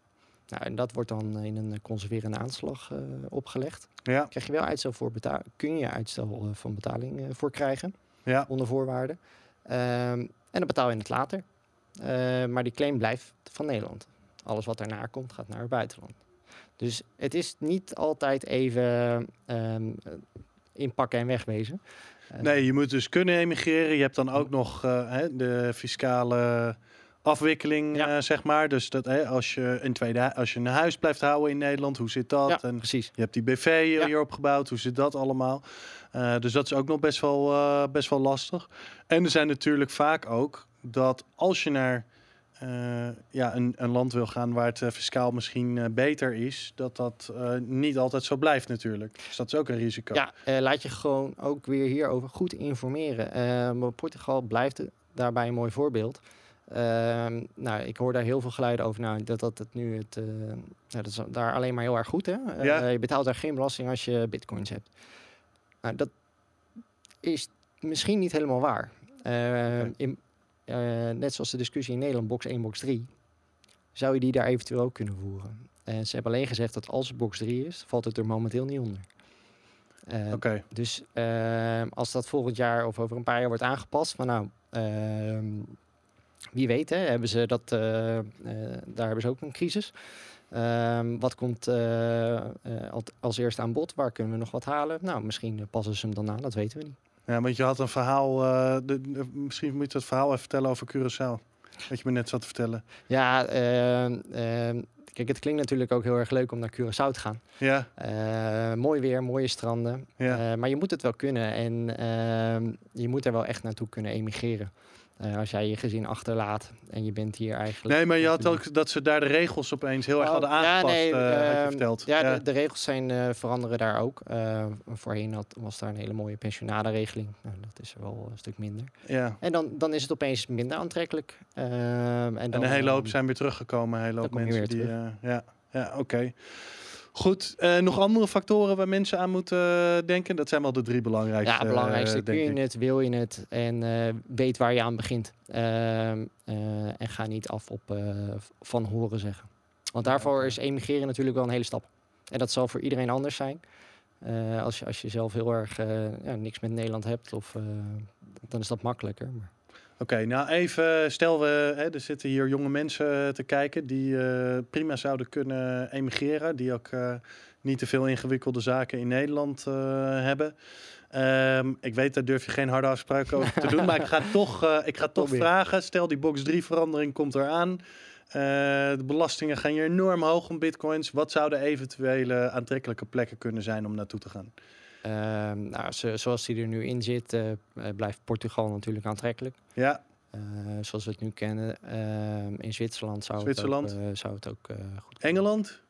Nou, en dat wordt dan in een conserverende aanslag opgelegd. Ja. Krijg je wel uitstel voor betaal, kun je uitstel van betaling voor krijgen, Ja. onder voorwaarden. Ehm, en dan betaal je het later. Eh, maar die claim blijft van Nederland. Alles wat daarna komt, gaat naar het buitenland. Dus het is niet altijd even ehm, eh, inpakken en wegwezen. Eh, Nee, je moet dus kunnen emigreren. Je hebt dan ook nog eh, de fiscale afwikkeling, Ja. zeg maar. Dus dat, als, je een tweede, als je een huis blijft houden in Nederland, hoe zit dat? ja, En precies. je hebt die BV hier Ja. hier opgebouwd, hoe zit dat allemaal? Dus dat is ook nog best wel, best wel lastig. En er zijn natuurlijk vaak ook dat als je naar eh, ja, een, een land wil gaan waar het eh, fiscaal misschien eh, beter is, dat dat niet altijd zo blijft natuurlijk. Dus dat is ook een risico. Ja, laat je gewoon ook weer hierover goed informeren. Eh, maar Portugal blijft daarbij een mooi voorbeeld. Ehm, nou, ik hoor daar heel veel geluiden over. Nou, dat, dat het nu het, dat is daar alleen maar heel erg goed. Hè? Ja. je betaalt daar geen belasting als je bitcoins hebt. Nou, dat is misschien niet helemaal waar. Eh, Oké. in, eh, net zoals de discussie in Nederland, box 1, box 3, zou je die daar eventueel ook kunnen voeren. En ze hebben alleen gezegd dat als het box 3 is, valt het er momenteel niet onder. Eh, Oké, dus ehm, als dat volgend jaar of over een paar jaar wordt aangepast, van nou, ehm, wie weet, hè, hebben ze dat, eh, eh, daar hebben ze ook een crisis. Ehm, wat komt eh, eh, als- eerste aan bod? Waar kunnen we nog wat halen? Nou, misschien eh, passen ze hem dan aan, dat weten we niet. Ja, want je had een verhaal, eh, de, de- misschien moet je het verhaal even vertellen over Curaçao. Wat je me net zat te vertellen. Ja, ehm, ehm, kijk, het klinkt natuurlijk ook heel erg leuk om naar Curaçao te gaan. Ja, Eh, mooi weer, mooie stranden. ja. Eh, maar je moet het wel kunnen en ehm, je moet er wel echt naartoe kunnen emigreren. Eh, als jij je gezin achterlaat en je bent hier eigenlijk... Nee, maar je had ook dat ze daar de regels opeens heel erg Oh, hadden ja, aangepast, nee, eh, had je ehm, verteld. Ja, De, de regels zijn eh, veranderen daar ook. Voorheen had, was daar een hele mooie pensionadenregeling. Nou, dat is er wel een stuk minder. ja. En dan, dan is het opeens minder aantrekkelijk. Ehm, en, En dan, een hele hoop ehm, zijn weer teruggekomen. Een hele hoop je mensen die. ja, ja oké. Goed. Eh, nog andere factoren waar mensen aan moeten eh, denken? Dat zijn wel de drie belangrijkste. Ja, belangrijkste. eh, Kun je het, wil je het en weet waar je aan begint. Ehm, eh, en ga niet af op van horen zeggen. Want daarvoor is emigreren natuurlijk wel een hele stap. En dat zal voor iedereen anders zijn. Als, je, als je zelf heel erg ja, niks met Nederland hebt, of, dan is dat makkelijker. Maar Oké, nou even, stel we, hè, er zitten hier jonge mensen te kijken die eh, prima zouden kunnen emigreren, die ook eh, niet te veel ingewikkelde zaken in Nederland eh, hebben. Ehm, ik weet, daar durf je geen harde afspraken over te doen, maar ik ga toch, ik ga toch vragen. Stel die box 3 verandering komt eraan. De belastingen gaan hier enorm hoog om bitcoins. Wat zouden eventuele aantrekkelijke plekken kunnen zijn om naartoe te gaan? Ehm, nou, zo- zoals die er nu in zit, eh, eh, blijft Portugal natuurlijk aantrekkelijk. Ja, Eh, zoals we het nu kennen. Ehm, in Zwitserland zou Zwitserland. het ook, zou het ook goed kunnen. Engeland?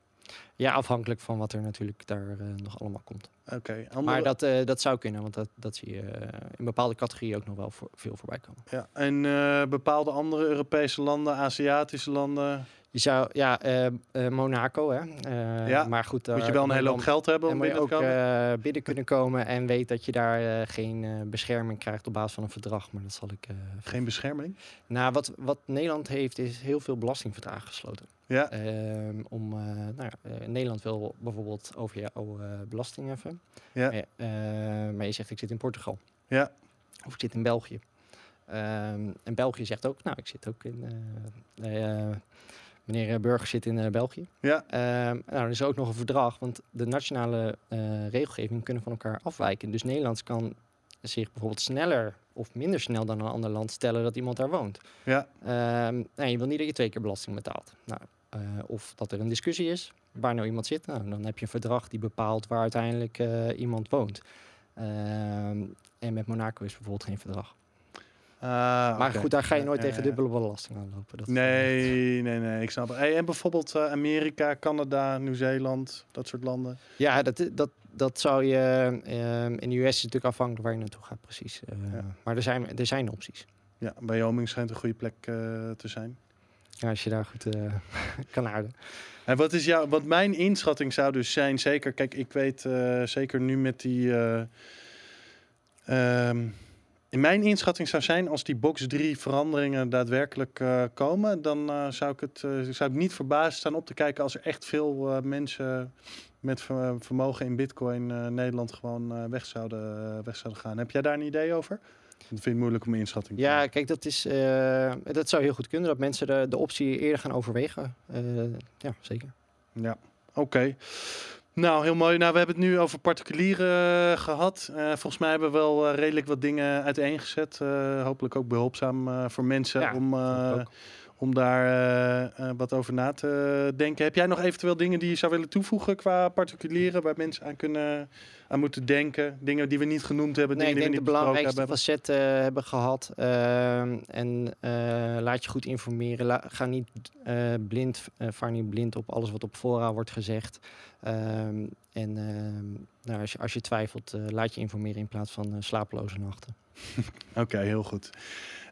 Ja, afhankelijk van wat er natuurlijk daar nog allemaal komt. Oké, andere- Maar dat, dat zou kunnen, want dat, dat zie je in bepaalde categorieën ook nog wel voor, veel voorbij komen. Ja, en bepaalde andere Europese landen, Aziatische landen, Je zou, ja, eh, eh, Monaco, hè. Eh, Ja, Maar goed, moet je daar wel een hele hoop geld hebben En om binnen ook te komen. eh, binnen kunnen komen en weet dat je daar eh, geen eh, bescherming krijgt op basis van een verdrag. Maar dat zal ik. eh, Geen bescherming. Nou, wat, wat Nederland heeft, is heel veel belastingverdragen gesloten. Ja, Ehm, om, eh, nou ja, eh, Nederland wil bijvoorbeeld over jou eh, belasting heffen. Ja. Maar, je- eh, maar je zegt, ik zit in Portugal. Ja. Of ik zit in België. Ehm, en België zegt ook, nou, ik zit ook in... eh, eh, meneer Burger zit in eh, België. ja, Ehm, nou, er is ook nog een verdrag, want de nationale eh, regelgeving kunnen van elkaar afwijken. Dus Nederlands kan zich bijvoorbeeld sneller of minder snel dan een ander land stellen dat iemand daar woont. ja. Ehm, nou, je wil niet dat je twee keer belasting betaalt. Nou, of dat er een discussie is waar nou iemand zit. Nou, dan heb je een verdrag die bepaalt waar uiteindelijk iemand woont. Ehm, en met Monaco is bijvoorbeeld geen verdrag. Ah, maar goed, daar ga je nooit tegen dubbele belasting. Dat is, eh, Nee, nee, nee, ik snap het. Hey, en bijvoorbeeld eh, Amerika, Canada, Nieuw-Zeeland, dat soort landen. Ja, dat, dat, dat zou je... ehm, in de US is het natuurlijk afhankelijk waar je naartoe gaat, precies. Eh, Ja. Maar er zijn, er zijn opties. Ja, Wyoming schijnt een goede plek eh, te zijn. Ja, als je daar goed eh, kan aarden. En wat is jouw, wat mijn inschatting zou dus zijn, zeker, kijk, ik weet eh, zeker nu met die. eh, ehm, in mijn inschatting zou zijn, als die box 3 veranderingen daadwerkelijk eh, komen, dan eh, zou, ik het, eh, zou ik niet verbaasd staan op te kijken als er echt veel mensen met ver- vermogen in Bitcoin Nederland gewoon weg, zouden, weg zouden gaan. Heb jij daar een idee over? Dat vind ik moeilijk om inschatting te Ja, maken. kijk, dat, is, dat zou heel goed kunnen. Dat mensen de, de optie eerder gaan overwegen. Ja, zeker. Ja, oké. Nou, heel mooi. Nou, we hebben het nu over particulieren eh, gehad. Eh, volgens mij hebben we wel eh, redelijk wat dingen uiteengezet. Hopelijk ook behulpzaam eh, voor mensen Ja, om, om daar wat over na te denken. Heb jij nog eventueel dingen die je zou willen toevoegen qua particulieren waar mensen aan kunnen, aan moeten denken? Dingen die we niet genoemd hebben, Nee, dingen die de we niet belangrijkste hebben? facetten hebben gehad. Ehm, en eh, laat je goed informeren. La- ga niet eh, blind, eh, vaar niet blind op alles wat op voorraad wordt gezegd. Ehm, en ehm, nou, als, je, als je twijfelt, eh, laat je informeren in plaats van eh, slapeloze nachten. Oké, heel goed.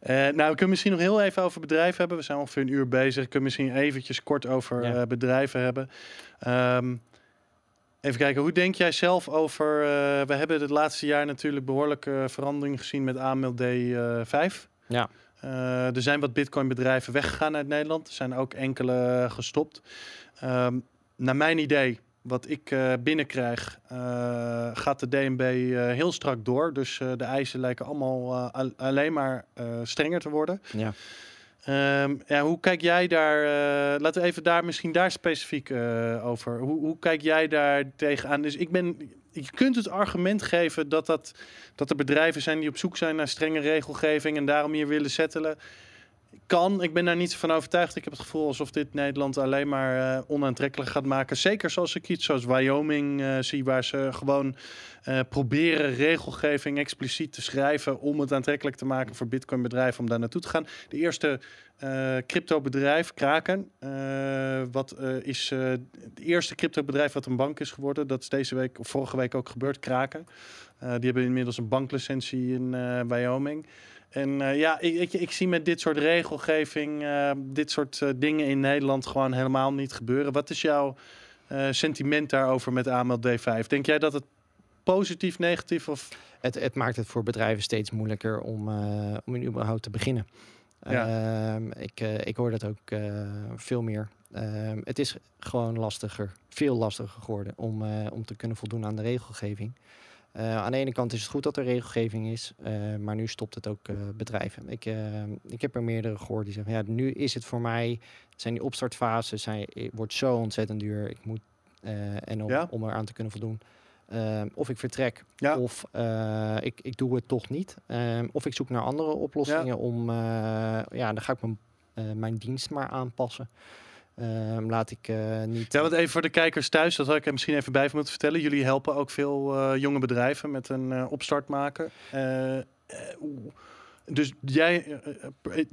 Eh, nou, we kunnen misschien nog heel even over bedrijven hebben. We zijn ongeveer een uur bezig. We kunnen misschien eventjes kort over Ja. eh, bedrijven hebben. Ehm, even kijken, hoe denk jij zelf over... eh, we hebben het laatste jaar natuurlijk behoorlijke verandering gezien met AMLD eh 5. Ja. Eh, er zijn wat bitcoin bedrijven weggegaan uit Nederland. Er zijn ook enkele gestopt. Ehm, naar mijn idee, wat ik eh, binnenkrijg, eh, gaat de DNB eh, heel strak door. Dus eh, de eisen lijken allemaal eh, al- alleen maar eh, strenger te worden. Ja. Ehm, ja, hoe kijk jij daar, eh, laten we even daar misschien daar specifiek eh, over. Hoe, hoe kijk jij daar tegenaan? Dus ik ben, je kunt het argument geven dat, dat, dat er bedrijven zijn die op zoek zijn naar strenge regelgeving en daarom hier willen settelen. Kan, ik ben daar niet van overtuigd. Ik heb het gevoel alsof dit Nederland alleen maar eh, onaantrekkelijk gaat maken. Zeker zoals ik iets zoals Wyoming eh, zie, waar ze gewoon eh, proberen regelgeving expliciet te schrijven om het aantrekkelijk te maken voor Bitcoin bedrijven om daar naartoe te gaan. De eerste eh crypto bedrijf, Kraken, wat is het eerste crypto bedrijf wat een bank is geworden. Dat is deze week of vorige week ook gebeurd, Kraken. Die hebben inmiddels een banklicentie in Wyoming. En eh, ja, ik, ik, ik zie met dit soort regelgeving, eh, dit soort eh, dingen in Nederland gewoon helemaal niet gebeuren. Wat is jouw sentiment daarover met AML D5? Denk jij dat het positief, negatief of... Het, het maakt het voor bedrijven steeds moeilijker om, om in überhaupt te beginnen. Ja. Ehm, ik, ik hoor dat ook veel meer. Ehm, het is gewoon lastiger, veel lastiger geworden om, om te kunnen voldoen aan de regelgeving. Eh, aan de ene kant is het goed dat er regelgeving is, eh, maar nu stopt het ook eh, bedrijven. Ik, ik heb er meerdere gehoord die zeggen, ja, nu is het voor mij, zijn die opstartfases, zijn, het wordt zo ontzettend duur. Ik moet, en om, Ja. om eraan te kunnen voldoen. Of ik vertrek, Ja. of ik, ik doe het toch niet. Ehm, of ik zoek naar andere oplossingen om, ja, dan ga ik mijn, mijn dienst maar aanpassen. Ehm, laat ik eh, niet. Ja, want even voor de kijkers thuis, dat had ik er misschien even bij van moeten vertellen. Jullie helpen ook veel eh, jonge bedrijven met een eh, opstart maken. Dus jij,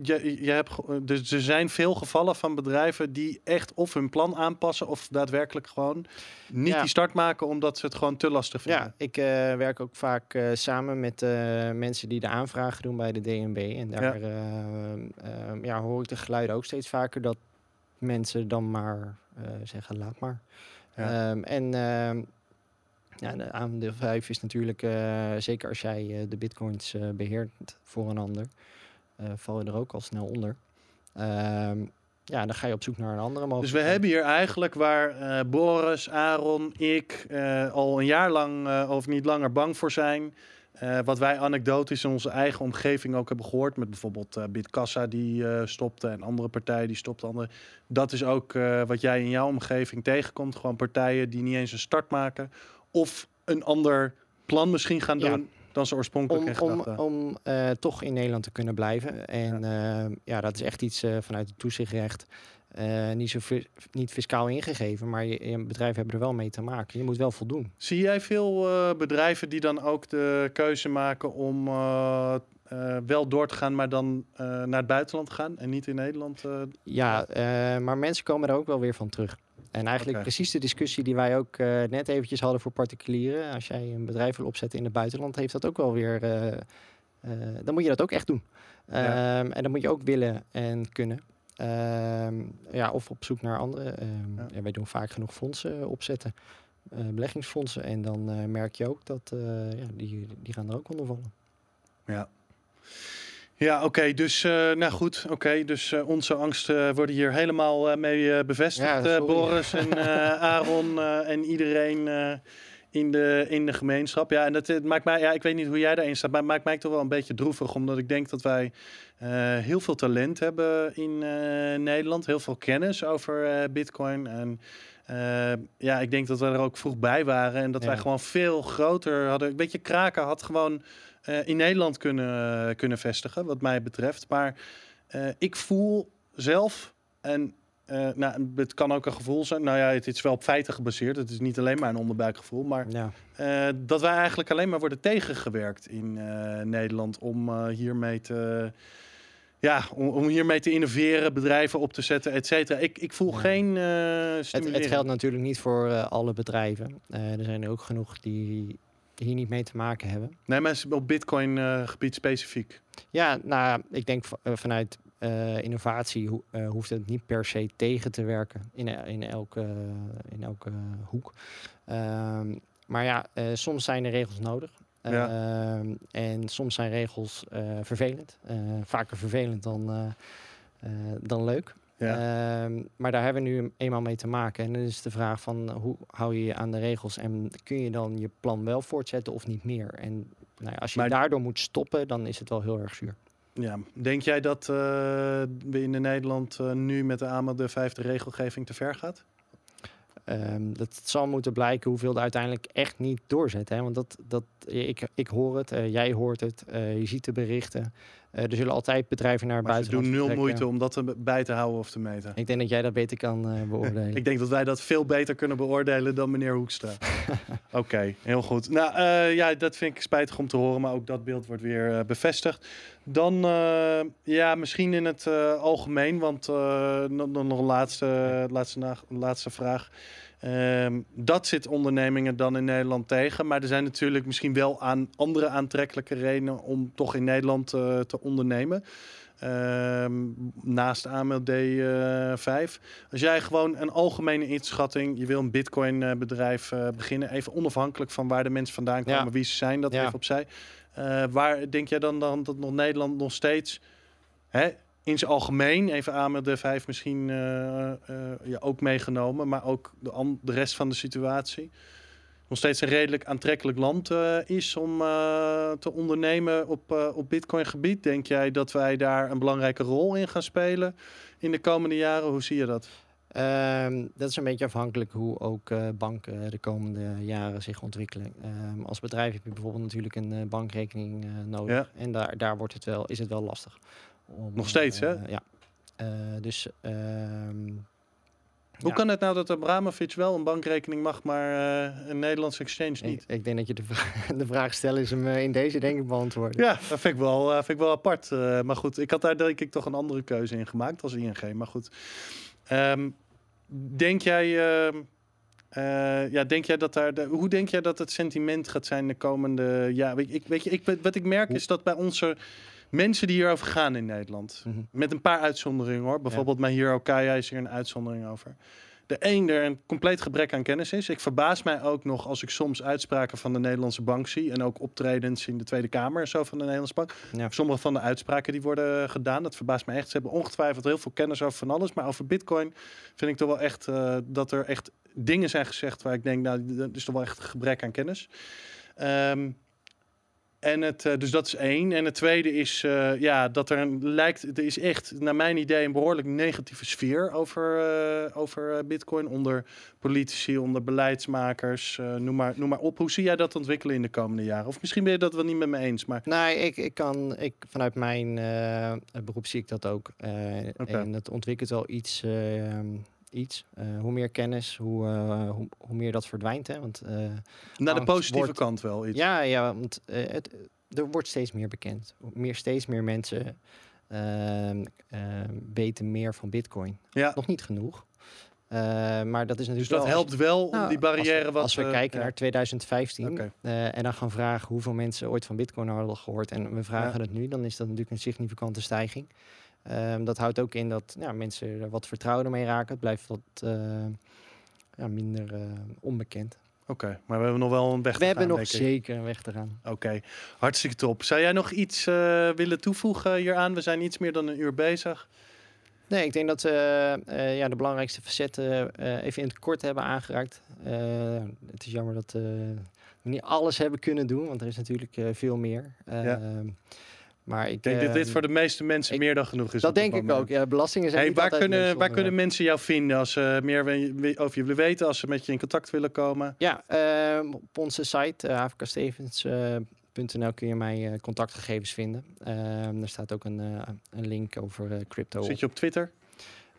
jij, jij hebt, dus er zijn veel gevallen van bedrijven die echt of hun plan aanpassen of daadwerkelijk gewoon niet Ja. die start maken omdat ze het gewoon te lastig vinden. ja, ik werk ook vaak samen met mensen die de aanvragen doen bij de DNB. En daar Ja. eh, ehm, ja, hoor ik de geluiden ook steeds vaker dat mensen dan maar eh, zeggen: laat maar. Ja. Ehm, en ehm, ja, de aandeel 5 is natuurlijk, eh, zeker als jij eh, de bitcoins eh, beheert voor een ander, val je er ook al snel onder. Ehm, ja, dan ga je op zoek naar een andere Dus we mogelijkheid. hebben hier eigenlijk waar Boris, Aaron, ik al een jaar lang of niet langer bang voor zijn. Eh, wat wij anekdotisch in onze eigen omgeving ook hebben gehoord. Met bijvoorbeeld eh Bitkassa die eh, stopte en andere partijen die stopten. Andere. Dat is ook wat jij in jouw omgeving tegenkomt. Gewoon partijen die niet eens een start maken. Of een ander plan misschien gaan Ja. doen dan ze oorspronkelijk om, om, om toch in Nederland te kunnen blijven. En ja, ja dat is echt iets vanuit het toezichtrecht. Eh, niet, zo niet fiscaal ingegeven, maar je, je bedrijven hebben er wel mee te maken. Je moet wel voldoen. Zie jij veel eh, bedrijven die dan ook de keuze maken om eh, wel door te gaan, maar dan naar het buitenland te gaan en niet in Nederland? Ja, maar mensen komen er ook wel weer van terug. En eigenlijk precies de discussie die wij ook net eventjes hadden voor particulieren. Als jij een bedrijf wil opzetten in het buitenland, heeft dat ook wel weer. dan moet je dat ook echt doen. Ja. Ehm, en dan moet je ook willen en kunnen. Ehm, ja, of op zoek naar andere. ehm, Ja. ja, wij doen vaak genoeg fondsen opzetten, eh, beleggingsfondsen. En dan eh, merk je ook dat eh, ja, die, die gaan er ook onder vallen. Ja. Ja, oké. dus, nou goed. Oké, dus onze angsten worden hier helemaal mee bevestigd. Ja. Boris en Aaron en iedereen in, de, in de gemeenschap. Ja, en dat het maakt mij, ja, ik weet niet hoe jij daarin staat, maar het maakt mij toch wel een beetje droevig. Omdat ik denk dat wij eh, heel veel talent hebben in eh, Nederland. Heel veel kennis over eh, Bitcoin. En ja, ik denk dat we er ook vroeg bij waren. En dat wij gewoon veel groter hadden. Weet je, Kraken had gewoon in Nederland kunnen, kunnen vestigen, wat mij betreft. Maar ik voel zelf, en eh, nou, het kan ook een gevoel zijn. Nou ja, het is wel op feiten gebaseerd. Het is niet alleen maar een onderbuikgevoel. Maar Ja. eh, dat wij eigenlijk alleen maar worden tegengewerkt in eh, Nederland om hiermee te. Ja, om, om hiermee te innoveren, bedrijven op te zetten, et cetera. Ik, ik voel Ja. geen Het, het geldt natuurlijk niet voor alle bedrijven. Er zijn er ook genoeg die hier niet mee te maken hebben. Nee, maar op Bitcoin eh, gebied specifiek. Ja, nou, ik denk vanuit eh, innovatie ho- eh, hoeft het niet per se tegen te werken in, e- in, elke, in elke hoek. Ehm, maar ja, eh, soms zijn er regels nodig. Ja. Ehm, en soms zijn regels eh, vervelend. Eh, vaker vervelend dan, eh, eh, dan leuk. Ja. Ehm, maar daar hebben we nu eenmaal mee te maken. En dan is de vraag van hoe hou je je aan de regels en kun je dan je plan wel voortzetten of niet meer? En nou ja, als je Maar- daardoor moet stoppen, dan is het wel heel erg zuur. Ja, denk jij dat eh, we in Nederland eh, nu met de AMA de vijfde regelgeving te ver gaat? Ehm, dat zal moeten blijken hoeveel er uiteindelijk echt niet doorzetten. Hè? Want dat, dat, ik, ik hoor het, eh, jij hoort het, je ziet de berichten. Eh, er zullen altijd bedrijven naar Maar ze buiten doen nul moeite om dat bij te houden of te meten. Ik denk dat jij dat beter kan eh, beoordelen. Ik denk dat wij dat veel beter kunnen beoordelen dan meneer Hoekstra. Oké, heel goed. Nou eh, ja, dat vind ik spijtig om te horen, maar ook dat beeld wordt weer bevestigd. Dan ja, misschien in het algemeen, want nog, een laatste, laatste, laatste vraag. Ehm, dat zit ondernemingen dan in Nederland tegen. Maar er zijn natuurlijk misschien wel aan andere aantrekkelijke redenen om toch in Nederland eh, te ondernemen. Ehm, naast AMLD eh 5. Als jij gewoon een algemene inschatting, je wil een bitcoin eh, bedrijf beginnen, even onafhankelijk van waar de mensen vandaan komen, Ja. wie ze zijn, dat Ja. even opzij. Waar denk jij dan, dan dat nog Nederland nog steeds hè, in zijn algemeen, even AMLD 5 misschien eh, ja, ook meegenomen, maar ook de, de rest van de situatie, nog steeds een redelijk aantrekkelijk land eh, is om te ondernemen op, op bitcoin gebied? Denk jij dat wij daar een belangrijke rol in gaan spelen in de komende jaren? Hoe zie je dat? Ehm, dat is een beetje afhankelijk hoe ook eh, banken de komende jaren zich ontwikkelen. Ehm, als bedrijf heb je bijvoorbeeld natuurlijk een bankrekening nodig. Ja. En daar, daar wordt het wel, is het wel lastig. Om, Nog steeds, hè? eh, Ja. Eh, dus... ehm, Hoe ja, kan het nou dat Abramovic wel een bankrekening mag, maar eh, een Nederlandse exchange niet? ik denk dat je de, vra- de vraag stellen is hem in deze denk ik beantwoorden. Ja, dat vind ik wel, eh, vind ik wel apart. Maar goed, ik had daar denk ik toch een andere keuze in gemaakt als ING. Maar goed, Ehm, denk jij... ehm, eh, ja, denk jij dat daar. De, hoe denk jij dat het sentiment gaat zijn de komende ja, weet, je, ik, weet je, ik, wat ik merk is dat bij onze mensen die hierover gaan in Nederland, Mhm. met een paar uitzonderingen hoor. Bijvoorbeeld mijn Hero Kaya is hier een uitzondering over. De een er een compleet gebrek aan kennis is. Ik verbaas mij ook nog als ik soms uitspraken van de Nederlandse bank zie. En ook optredens in de Tweede Kamer en zo van de Nederlandse bank. Ja. Sommige van de uitspraken die worden gedaan, dat verbaast me echt. Ze hebben ongetwijfeld heel veel kennis over van alles. Maar over bitcoin vind ik toch wel echt eh, dat er echt dingen zijn gezegd waar ik denk, nou, dat is toch wel echt een gebrek aan kennis. Ehm, en het, eh, dus dat is één. En het tweede is eh, ja, dat er een, lijkt, er is echt, naar mijn idee, een behoorlijk negatieve sfeer over, eh, over Bitcoin. Onder politici, onder beleidsmakers, noem, maar, noem maar op. Hoe zie jij dat ontwikkelen in de komende jaren? Of misschien ben je dat wel niet met me eens, maar Nee, ik, ik kan, ik, vanuit mijn beroep zie ik dat ook. En dat ontwikkelt wel iets. eh, iets. Eh, hoe meer kennis, hoe, eh, hoe, hoe meer dat verdwijnt. Hè? Want, eh, naar de positieve wordt- kant wel iets. ja, ja, want het, er wordt steeds meer bekend. Meer, steeds meer mensen ehm, ehm, weten meer van Bitcoin. Ja. Nog niet genoeg. Maar dat is Dus natuurlijk dat wel... als- helpt wel om Nou, die barrière als we, wat... Als we kijken ja. naar 2015 Oké. eh, en dan gaan vragen hoeveel mensen ooit van Bitcoin hadden gehoord en we vragen Ja. het nu, dan is dat natuurlijk een significante stijging. Ehm, dat houdt ook in dat ja, mensen er wat vertrouwder mee raken. Het blijft wat eh, ja, minder eh, onbekend. Oké, maar we hebben nog wel een weg te we hebben gaan, nog zeker een weg te gaan. Oké, hartstikke top. Zou jij nog iets eh, willen toevoegen hieraan? We zijn iets meer dan een uur bezig. Nee, ik denk dat we ja, de belangrijkste facetten even in het kort hebben aangeraakt. Het is jammer dat we niet alles hebben kunnen doen, want er is natuurlijk veel meer. Ehm, Maar ik denk dat dit ehm, voor de meeste mensen ik- meer dan genoeg is. Dat denk ik ook. Ja, belastingen zijn Hey, niet waar, kunnen, waar kunnen mensen jou vinden als ze meer over je willen weten, als ze met je in contact willen komen? Ja, ehm, op onze site uh, avkstevens.nl kun je mijn eh, contactgegevens vinden. Ehm daar staat ook een, eh, een link over eh, crypto. Zit je op Twitter?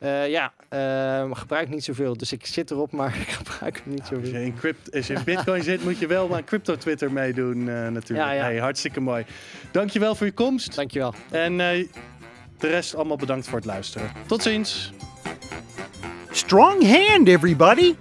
Eh, ja, uh, gebruik niet zoveel. Dus ik zit erop, maar ik gebruik hem niet Als zoveel. je in, crypt, als je in Bitcoin zit, moet je wel maar crypto Twitter meedoen uh, natuurlijk. Ja, ja. Hey, hartstikke mooi. Dankjewel voor je komst. Dankjewel. En uh, de rest allemaal bedankt voor het luisteren. Tot ziens. Strong hand, everybody!